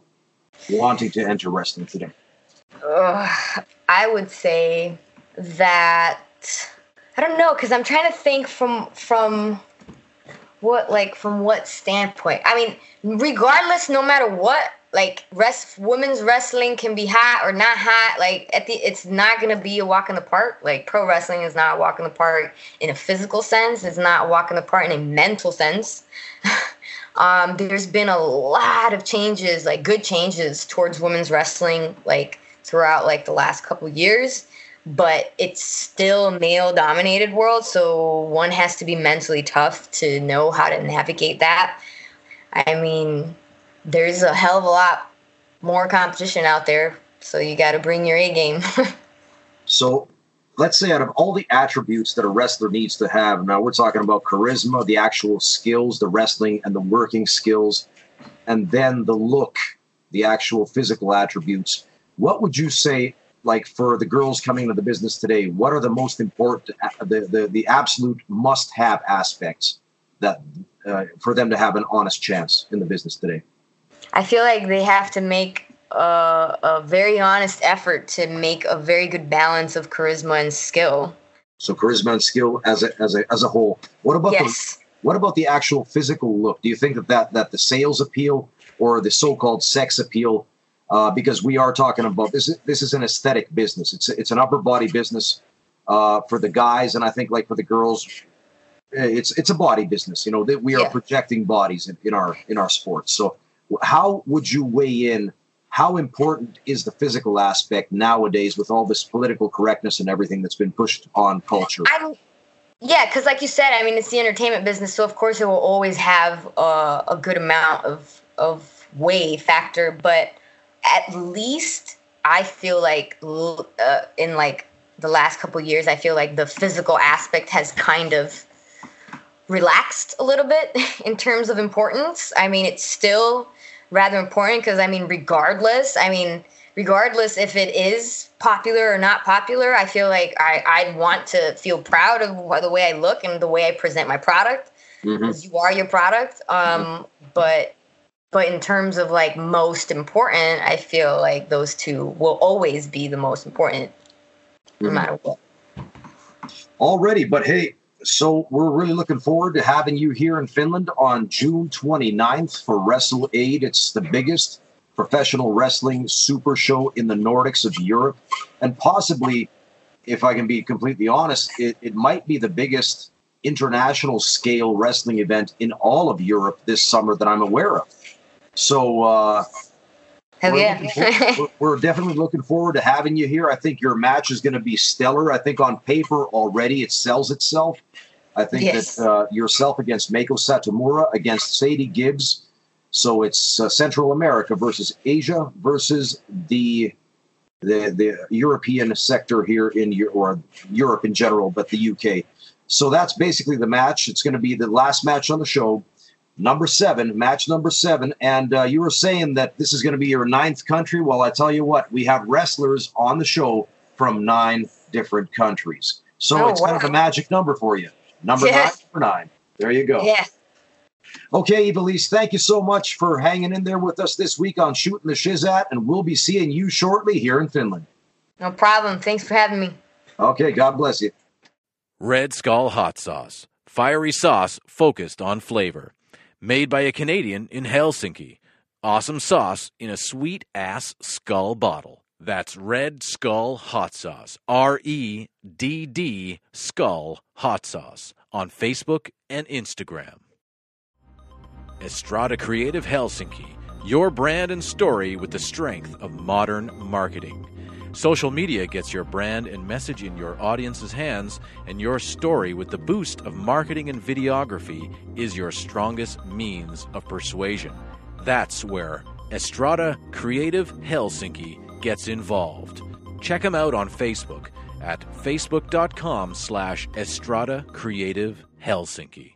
wanting to enter wrestling today? Uh, I would say that I don't know because I'm trying to think from from what like from what standpoint. I mean regardless no matter what like rest women's wrestling can be hot or not hot like at the it's not gonna be a walk in the park. Like pro wrestling is not a walk in the park in a physical sense. It's not a walk in the park in a mental sense <laughs> um, there's been a lot of changes like good changes towards women's wrestling like throughout like the last couple years but it's still a male dominated world so one has to be mentally tough to know how to navigate that. I mean there's a hell of a lot more competition out there so you got to bring your a game. <laughs> So let's say out of all the attributes that a wrestler needs to have now we're talking about charisma the actual skills the wrestling and the working skills and then the look the actual physical attributes what would you say like for the girls coming into the business today, what are the most important, the the, the absolute must-have aspects that uh, for them to have an honest chance in the business today? I feel like they have to make a, a very honest effort to make a very good balance of charisma and skill. So charisma and skill as a as a as a whole. What about yes. the what about the actual physical look? Do you think that that, that the sales appeal or the so-called sex appeal uh, because we are talking about this. Is, this is an aesthetic business. It's it's an upper body business uh, for the guys, and I think like for the girls, it's it's a body business. You know, that we are yeah. projecting bodies in, in our in our sports. So, how would you weigh in? How important is the physical aspect nowadays with all this political correctness and everything that's been pushed on culture? I'm, yeah, because like you said, I mean, it's the entertainment business, so of course it will always have uh, a good amount of of weigh factor, but at least I feel like uh, in like the last couple years, I feel like the physical aspect has kind of relaxed a little bit <laughs> in terms of importance. I mean, it's still rather important because I mean, regardless, I mean, regardless if it is popular or not popular, I feel like I I'd want to feel proud of the way I look and the way I present my product. Mm-hmm. You are your product. Um, mm-hmm. But but in terms of like most important, I feel like those two will always be the most important, no mm-hmm. matter what. Already, but hey, so we're really looking forward to having you here in Finland on June 29th for Wrestle Aid. It's the biggest professional wrestling super show in the Nordics of Europe, and possibly, if I can be completely honest, it, it might be the biggest international scale wrestling event in all of Europe this summer that I'm aware of. So, uh, we're, yeah. we're, we're, definitely looking forward to having you here. I think your match is going to be stellar. I think on paper already it sells itself. I think yes. that uh, yourself against Meiko Satomura against Sadie Gibbs. So it's uh, Central America versus Asia versus the the the European sector here in or Europe in general, but the UK. So that's basically the match. It's going to be the last match on the show number seven, match number seven. And uh, you were saying that this is going to be your ninth country. Well, I tell you what, we have wrestlers on the show from nine different countries. So oh, it's wow. kind of a magic number for you. Number nine, number nine. There you go. Yeah. Okay, Ivelisse, thank you so much for hanging in there with us this week on Shooting the Shizat, and we'll be seeing you shortly here in Finland. No problem. Thanks for having me. Okay, God bless you. Red Skull Hot Sauce. Fiery sauce focused on flavor made by a Canadian in Helsinki. Awesome sauce in a sweet ass skull bottle. That's Red Skull Hot Sauce. R E D D Skull Hot Sauce on Facebook and Instagram. Estrada Creative Helsinki, your brand and story with the strength of modern marketing. Social media gets your brand and message in your audience's hands, and your story with the boost of marketing and videography is your strongest means of persuasion. That's where Estrada Creative Helsinki gets involved. Check him out on Facebook at facebook.com slash Estrada Creative Helsinki.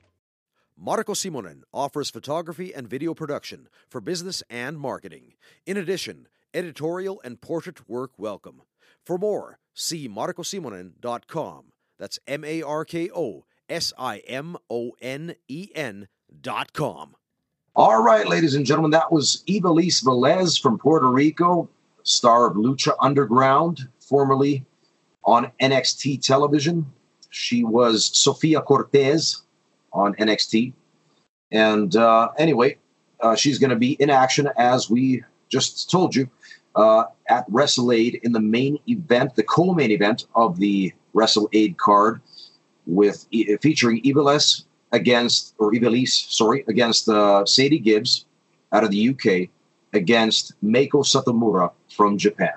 Marko Simonen offers photography and video production for business and marketing. In addition, editorial and portrait work welcome. For more, see markosimonen.com. That's M A R K O S I M O N E N dot com. All right, ladies and gentlemen, that was Ivelisse Velez from Puerto Rico, star of Lucha Underground, formerly on NXT television. She was Sofia Cortez on NXT. And uh, anyway, uh, she's going to be in action, as we just told you, uh, at WrestleAid in the main event, the co-main event of the WrestleAid card, with featuring Ivelisse against or Ivelisse, sorry, against uh, Sadie Gibbs out of the UK against Meiko Satomura from Japan.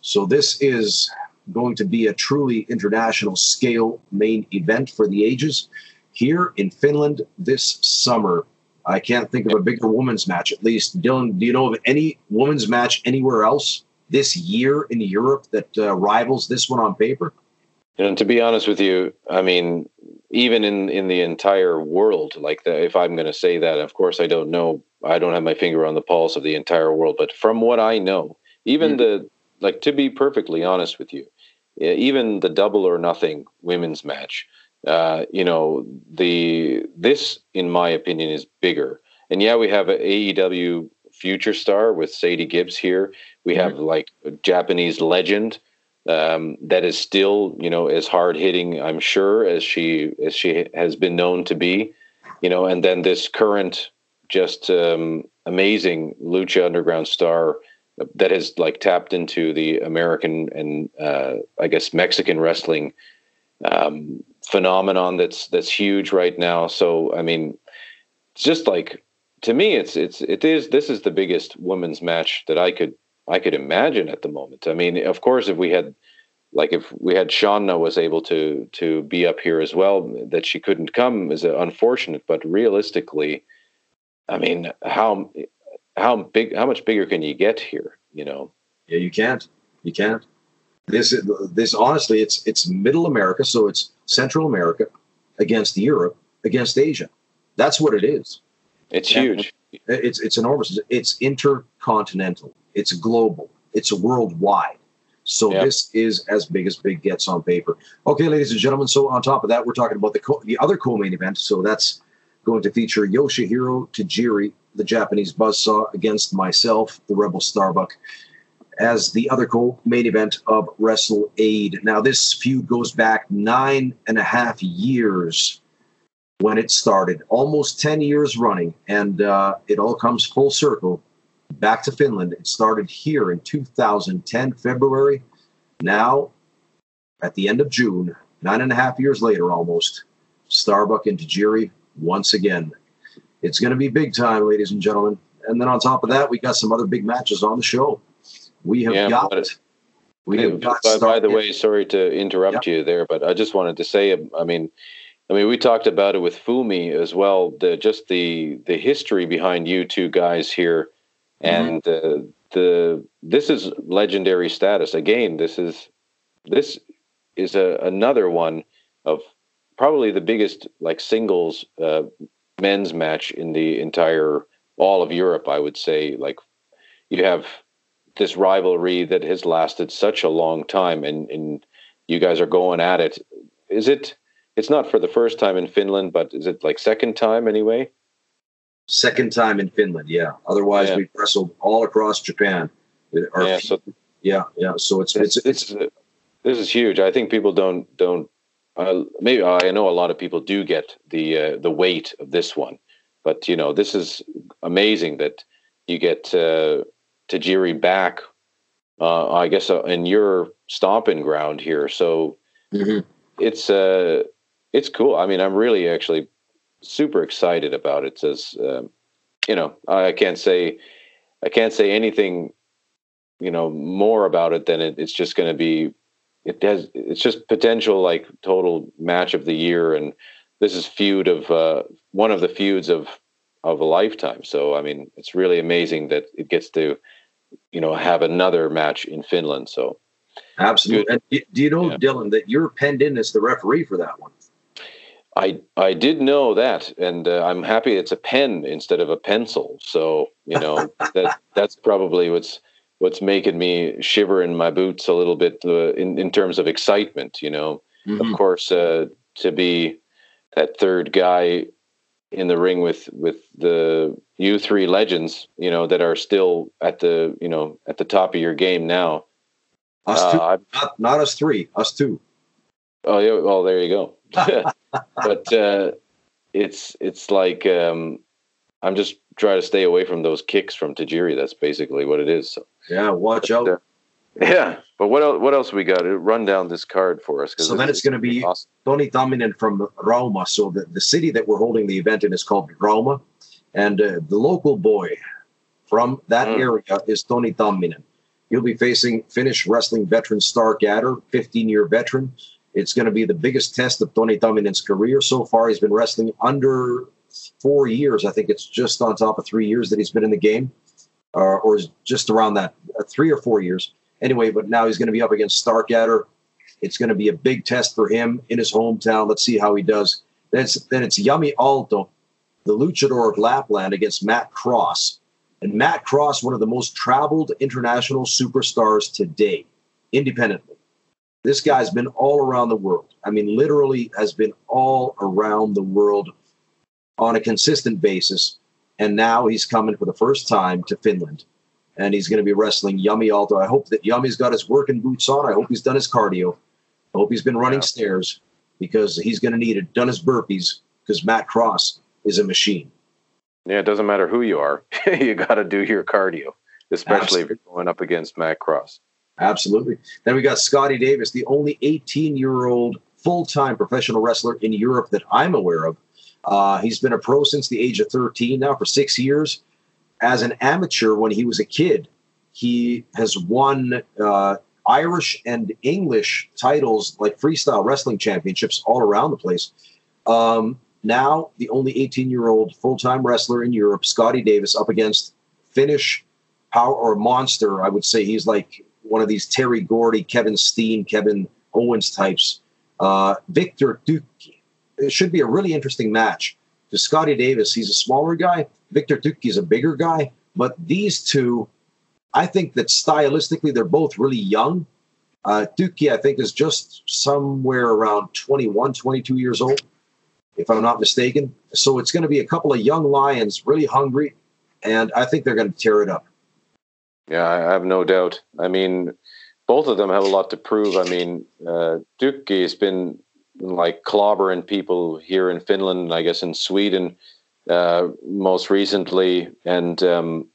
So this is going to be a truly international scale main event for the ages here in Finland this summer. I can't think of a bigger women's match. At least, Dylan, do you know of any women's match anywhere else this year in Europe that uh, rivals this one on paper? And to be honest with you, I mean, even in in the entire world, like the, if I'm going to say that, of course, I don't know. I don't have my finger on the pulse of the entire world, but from what I know, even mm the like to be perfectly honest with you, even the double or nothing women's match, uh, you know, the this, in my opinion, is bigger. And yeah, we have an AEW future star with Sadie Gibbs here. We mm-hmm. have like a Japanese legend um, that is still, you know, as hard hitting, I'm sure, as she as she has been known to be. You know, and then this current, just um, amazing Lucha Underground star that has like tapped into the American and uh, I guess Mexican wrestling um, phenomenon that's that's huge right now. So I mean, it's just like to me, it's it's it is this is the biggest women's match that I could I could imagine at the moment. I mean, of course, if we had like if we had Shauna was able to to be up here as well, that she couldn't come is unfortunate. But realistically, I mean, how how big how much bigger can you get here? You know? Yeah, you can't. You can't. This this honestly, it's it's Middle America, so it's Central America against Europe against Asia. That's what it is. It's and huge. It's it's enormous. It's intercontinental. It's global. It's worldwide. So yep. this is as big as big gets on paper. Okay, ladies and gentlemen. So on top of that, we're talking about the co- the other co-main event. So that's going to feature Yoshihiro Tajiri, the Japanese buzzsaw, against myself, the Rebel Starbuck as the other co-main event of Wrestle Aid. Now, this feud goes back nine and a half years when it started, almost 10 years running, and uh, it all comes full circle back to Finland. It started here in 2010, February. Now, at the end of June, nine and a half years later almost, Starbuck and Tajiri once again. It's going to be big time, ladies and gentlemen. And then on top of that, we got some other big matches on the show. We have yeah, got it. We have got by, by the way, sorry to interrupt you there, but I just wanted to say, I mean, I mean, we talked about it with Fumi as well. The just the the history behind you two guys here, mm-hmm. and uh, the this is legendary status. Again, this is this is a, another one of probably the biggest like singles uh, men's match in the entire all of Europe. I would say, like you have this rivalry that has lasted such a long time and, and you guys are going at it. Is it it's not for the first time in Finland, but is it like second time anyway? Second time in Finland, yeah. Otherwise yeah. we wrestled all across Japan. Our yeah, so yeah, yeah. So it's it's, it's, it's this is huge. I think people don't don't uh, maybe I know a lot of people do get the uh, the weight of this one, but you know this is amazing that you get uh, Tajiri back, uh, I guess, uh, in your stomping ground here. So mm-hmm. it's uh, it's cool. I mean, I'm really actually super excited about it. As um, you know, I can't say I can't say anything, you know, more about it than it, it's just going to be. It has. It's just potential like total match of the year, and this is feud of uh, one of the feuds of of a lifetime. So I mean, it's really amazing that it gets to you know have another match in Finland. So absolutely. Do you know, yeah. Dylan, that you're penned in as the referee for that one? I I did know that, and uh, I'm happy it's a pen instead of a pencil. So you know <laughs> that that's probably what's what's making me shiver in my boots a little bit uh, in in terms of excitement. You know, mm-hmm. of course, uh, to be that third guy in the ring with with the you three legends, you know, that are still at the you know at the top of your game now. Us two, uh, not, not us three, us two. Oh yeah, well there you go. <laughs> but uh, it's it's like um, I'm just trying to stay away from those kicks from Tajiri. That's basically what it is. So, yeah, watch but, out. Uh, yeah, but what else? What else we got? Run down this card for us. So then it's going to be awesome. Toni Tamminen from Rauma. So the, the city that we're holding the event in is called Rauma, and uh, the local boy from that mm. area is Tony Tamminen. He'll be facing Finnish wrestling veteran Stark Adder, 15 year veteran. It's going to be the biggest test of Tony Tamminen's career so far. He's been wrestling under four years. I think it's just on top of three years that he's been in the game, uh, or is just around that, uh, three or four years. Anyway, but now he's going to be up against Stark Adder. It's going to be a big test for him in his hometown. Let's see how he does. Then it's, then it's Jami Aalto, the luchador of Lapland, against Matt Cross. And Matt Cross, one of the most traveled international superstars today, independently. This guy's been all around the world. I mean, literally has been all around the world on a consistent basis. And now he's coming for the first time to Finland. And he's going to be wrestling Jami Aalto. I hope that Jami's got his working boots on. I hope he's done his cardio. I hope he's been running yeah. stairs because he's going to need it. Done his burpees because Matt Cross is a machine. Yeah, it doesn't matter who you are. <laughs> you got to do your cardio, especially Absolutely. if you're going up against Matt Cross. Absolutely. Then we got Scotty Davis, the only 18 year old full time professional wrestler in Europe that I'm aware of. Uh, he's been a pro since the age of 13 now for six years. As an amateur, when he was a kid, he has won uh, Irish and English titles like freestyle wrestling championships all around the place. Um, now, the only 18 year old full time wrestler in Europe, Scotty Davis, up against Finnish power or monster. I would say he's like one of these Terry Gordy, Kevin Steen, Kevin Owens types. Uh, Victor Tukki. It should be a really interesting match. To Scotty Davis, he's a smaller guy. Victor Tukki is a bigger guy. But these two, I think that stylistically, they're both really young. Uh, Tukki, I think, is just somewhere around 21, 22 years old, if I'm not mistaken. So it's going to be a couple of young lions, really hungry, and I think they're going to tear it up. Yeah, I have no doubt. I mean, both of them have a lot to prove. I mean, uh, has been like clobbering people here in Finland, I guess in Sweden, uh, most recently, and um,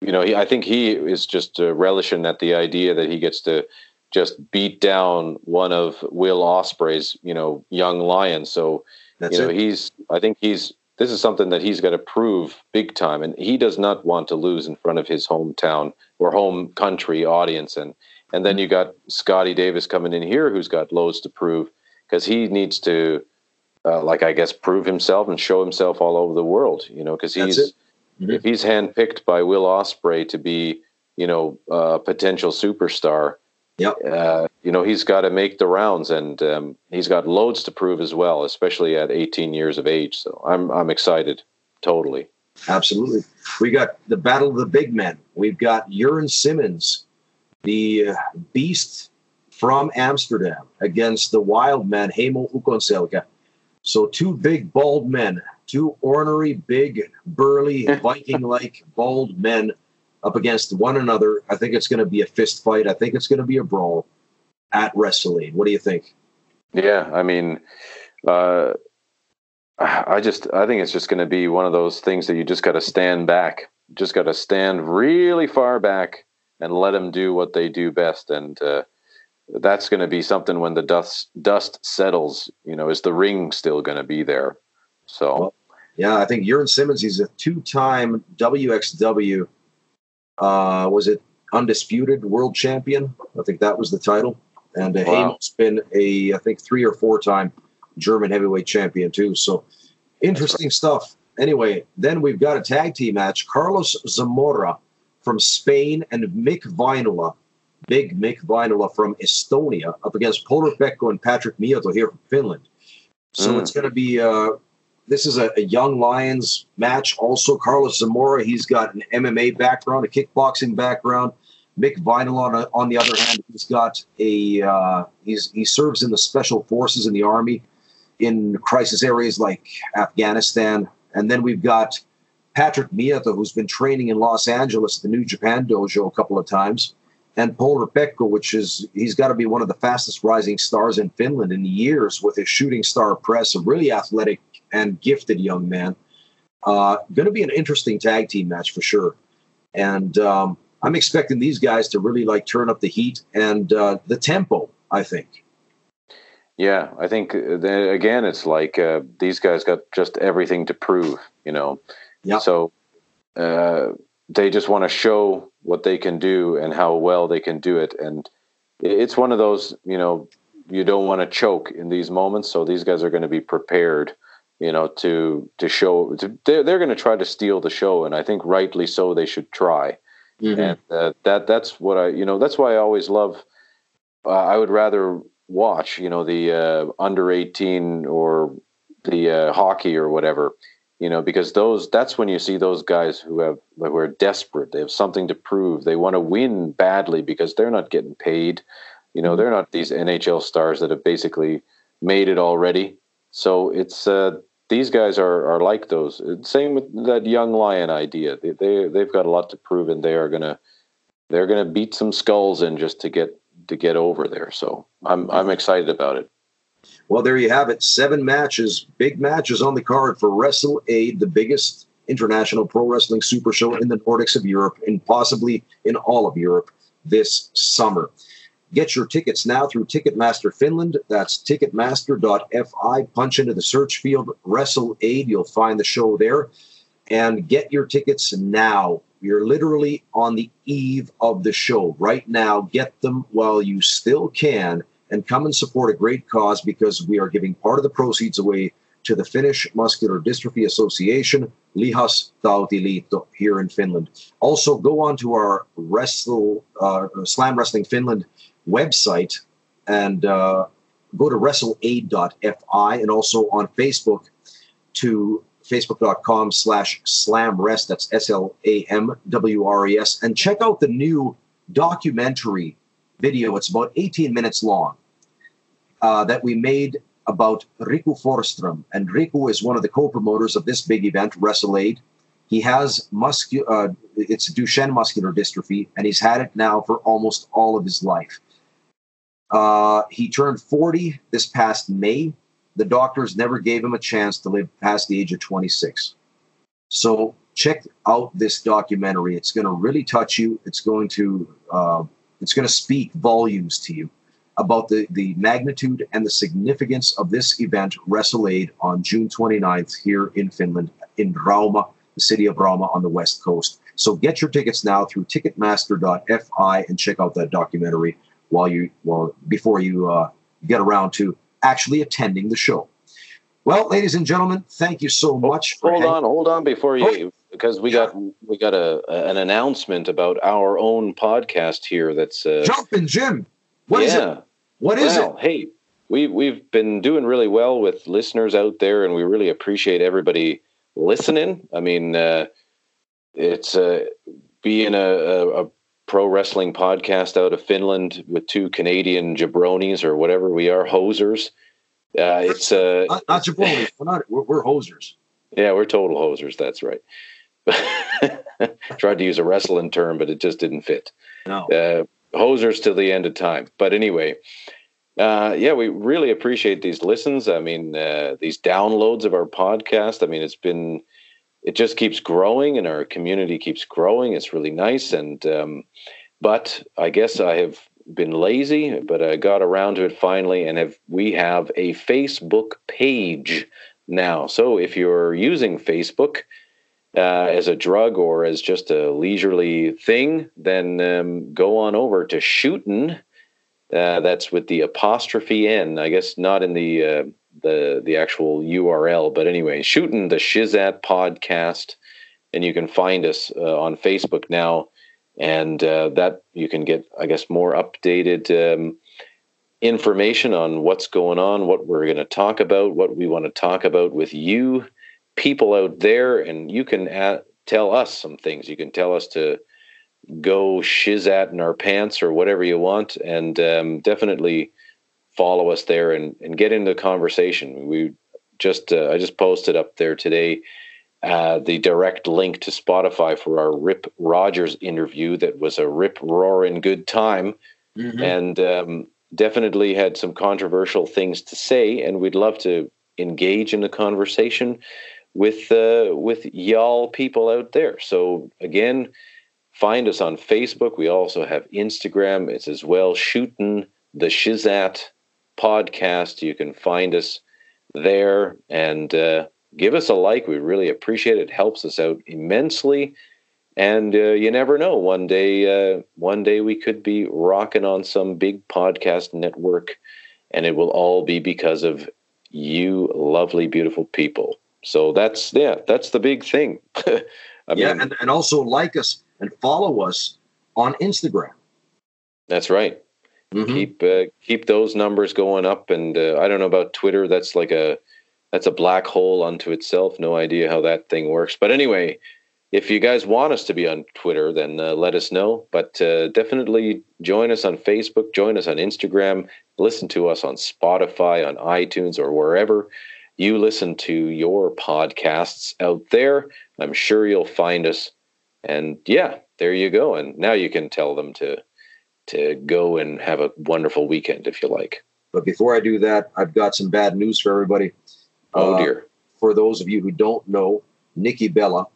you know, he, I think he is just uh, relishing at the idea that he gets to just beat down one of Will Ospreay's, you know, young lions. So, That's you know, it. he's. I think he's this is something that he's got to prove big time, and he does not want to lose in front of his hometown or home country audience. And and then you got Scotty Davis coming in here, who's got loads to prove because he needs to, uh, like I guess, prove himself and show himself all over the world. You know, because he's mm-hmm. if he's handpicked by Will Ospreay to be, you know, a potential superstar. Yep. Uh, you know, he's got to make the rounds, and um, he's got loads to prove as well, especially at 18 years of age. So I'm I'm excited, totally. Absolutely. We got the battle of the big men. We've got Jurn Simmons, the uh, beast from Amsterdam, against the wild man Heimo Ukonselkä. So two big bald men, two ornery, big, burly, <laughs> Viking-like bald men up against one another. I think it's going to be a fist fight. I think it's going to be a brawl at Wrestling. What do you think? Yeah, I mean, uh, I just I think it's just going to be one of those things that you just got to stand back, just got to stand really far back and let them do what they do best, and uh, that's going to be something when the dust dust settles. You know, is the ring still going to be there? So, well, yeah, I think Jurn Simmons. He's a two-time WXW. Uh, was it undisputed world champion? I think that was the title. And uh, wow. has been a I think three or four time German heavyweight champion too. So interesting right. stuff. Anyway, then we've got a tag team match. Carlos Zamora from Spain, and Mick Vainola, big Mick Vainola from Estonia, up against Polar Pekko and Patrick Mieto here from Finland. So mm. it's going to be. Uh, this is a, a, young Lions match. Also, Carlos Zamora, he's got an MMA background, a kickboxing background. Mick Vainola, on the other hand, he's got a uh, he's he serves in the special forces in the army in crisis areas like Afghanistan. And then we've got Patrick Mieto, who's been training in Los Angeles at the New Japan Dojo a couple of times, and Polar Pekko, which is he's got to be one of the fastest rising stars in Finland in years with his shooting star press, a really athletic and gifted young man. Uh, going to be an interesting tag team match for sure, and um, I'm expecting these guys to really like turn up the heat and uh, the tempo. I think. Yeah, I think uh, again, it's like uh, these guys got just everything to prove, you know. Yeah. So uh, they just want to show what they can do and how well they can do it, and it's one of those, you know, you don't want to choke in these moments. So these guys are going to be prepared, you know, to to show. To, they're they're going to try to steal the show, and I think rightly so. They should try, mm-hmm. and uh, that that's what I, you know, that's why I always love. Uh, I would rather watch, you know, the uh, under 18 or the uh, hockey or whatever, you know, because those that's when you see those guys who have who are desperate. They have something to prove. They want to win badly because they're not getting paid. You know, they're not these NHL stars that have basically made it already. So it's uh, these guys are are like those. Same with that young lion idea. They, they they've got a lot to prove, and they are gonna they're gonna beat some skulls in just to get to get over there. So I'm I'm excited about it. Well, there you have it. Seven matches, big matches on the card for Wrestle Aid, the biggest international pro wrestling super show in the Nordics of Europe and possibly in all of Europe this summer. Get your tickets now through Ticketmaster Finland. That's ticketmaster.fi. Punch into the search field Wrestle Aid. You'll find the show there. And get your tickets now. You're literally on the eve of the show right now. Get them while you still can and come and support a great cause because we are giving part of the proceeds away to the Finnish Muscular Dystrophy Association, Lihas Tautiliitto, here in Finland. Also, go on to our Wrestle uh, Slam Wrestling Finland website and uh, go to wrestleaid.fi and also on Facebook to facebook.com slash slamwres. That's S-L-A-M-W-R-E-S. And check out the new documentary video. It's about 18 minutes long uh, that we made about Riku Forstrom. And Riku is one of the co-promoters of this big event, Wrestle Aid. He has muscu- uh, it's Duchenne muscular dystrophy, and he's had it now for almost all of his life. Uh, he turned 40 this past May, the doctors never gave him a chance to live past the age of 26. So check out this documentary. It's going to really touch you. It's going to uh, it's going to speak volumes to you about the, the magnitude and the significance of this event, Wrestle Aid, on June 29th here in Finland, in Rauma, the city of Rauma on the west coast. So get your tickets now through Ticketmaster.fi and check out that documentary while you well before you uh, get around to actually attending the show. Well, ladies and gentlemen, thank you so much. hold on, hold on before you, oh, because we got we got a, an announcement about our own podcast here. That's uh, Jumping Jim. What yeah. is it? What is well, it? Hey, we we've been doing really well with listeners out there, and we really appreciate everybody listening. I mean, uh, it's uh, being a, a, a pro wrestling podcast out of Finland with two Canadian jabronis or whatever we are, hosers. Uh, it's uh, not, not jabronis. We're not. We're, we're hosers. Yeah, we're total hosers. That's right. <laughs> Tried to use a wrestling term, but it just didn't fit. No. Uh, hosers till the end of time. But anyway, uh, yeah, we really appreciate these listens. I mean, uh, these downloads of our podcast. I mean, it's been it just keeps growing and our community keeps growing. It's really nice. And, um, but I guess I have been lazy, but I got around to it finally. And have, we have a Facebook page now. So if you're using Facebook, uh, as a drug or as just a leisurely thing, then um, go on over to Shootin'. Uh, that's with the apostrophe N. I guess not in the uh, the the actual URL. But anyway, shooting the Shizat podcast, and you can find us uh, on Facebook now. and uh, that you can get, I guess, more updated um, information on what's going on, what we're going to talk about, what we want to talk about with you people out there, and you can add, tell us some things. You can tell us to go shiz at in our pants or whatever you want, and um, definitely follow us there and, and get into the conversation. We just uh, I just posted up there today uh, the direct link to Spotify for our Rip Rogers interview that was a rip roaring good time, mm-hmm. and um, definitely had some controversial things to say, and we'd love to engage in the conversation with uh, with y'all people out there. So again, find us on Facebook. We also have Instagram. It's as well shooting the Shizat podcast. You can find us there and uh, give us a like. We really appreciate it. it helps us out immensely. And uh, you never know. One day, uh, one day we could be rocking on some big podcast network, and it will all be because of you, lovely, beautiful people. So that's yeah, that's the big thing. <laughs> yeah, mean, and, and also like us and follow us on Instagram. That's right. Mm-hmm. Keep uh, keep those numbers going up, and uh, I don't know about Twitter. That's like a that's a black hole unto itself. No idea how that thing works. But anyway, if you guys want us to be on Twitter, then uh, let us know. But uh, definitely join us on Facebook, join us on Instagram, listen to us on Spotify, on iTunes, or wherever you listen to your podcasts out there. I'm sure you'll find us. And yeah, there you go. And now you can tell them to to go and have a wonderful weekend if you like. But before I do that, I've got some bad news for everybody. Oh uh, dear. For those of you who don't know, Nikki Bella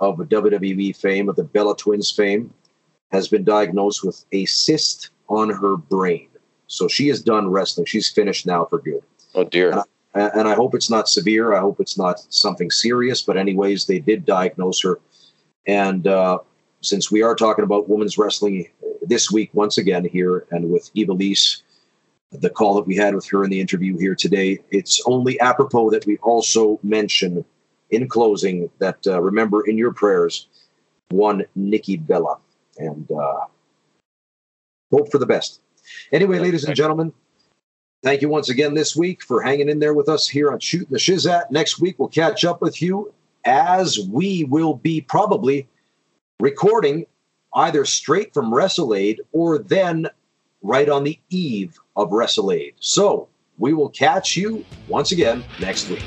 of WWE fame, of the Bella Twins fame, has been diagnosed with a cyst on her brain. So she is done wrestling. She's finished now for good. Oh dear. And and I hope it's not severe. I hope it's not something serious. But anyways, they did diagnose her, and uh, since we are talking about women's wrestling this week once again here, and with Ivelisse, the call that we had with her in the interview here today, it's only apropos that we also mention in closing that uh, remember in your prayers one Nikki Bella and uh, hope for the best. Anyway, ladies and gentlemen, Thank you once again this week for hanging in there with us here on Shooting the Shizat. Next week, we'll catch up with you as we will be probably recording either straight from WrestleAid or then right on the eve of WrestleAid. So we will catch you once again next week.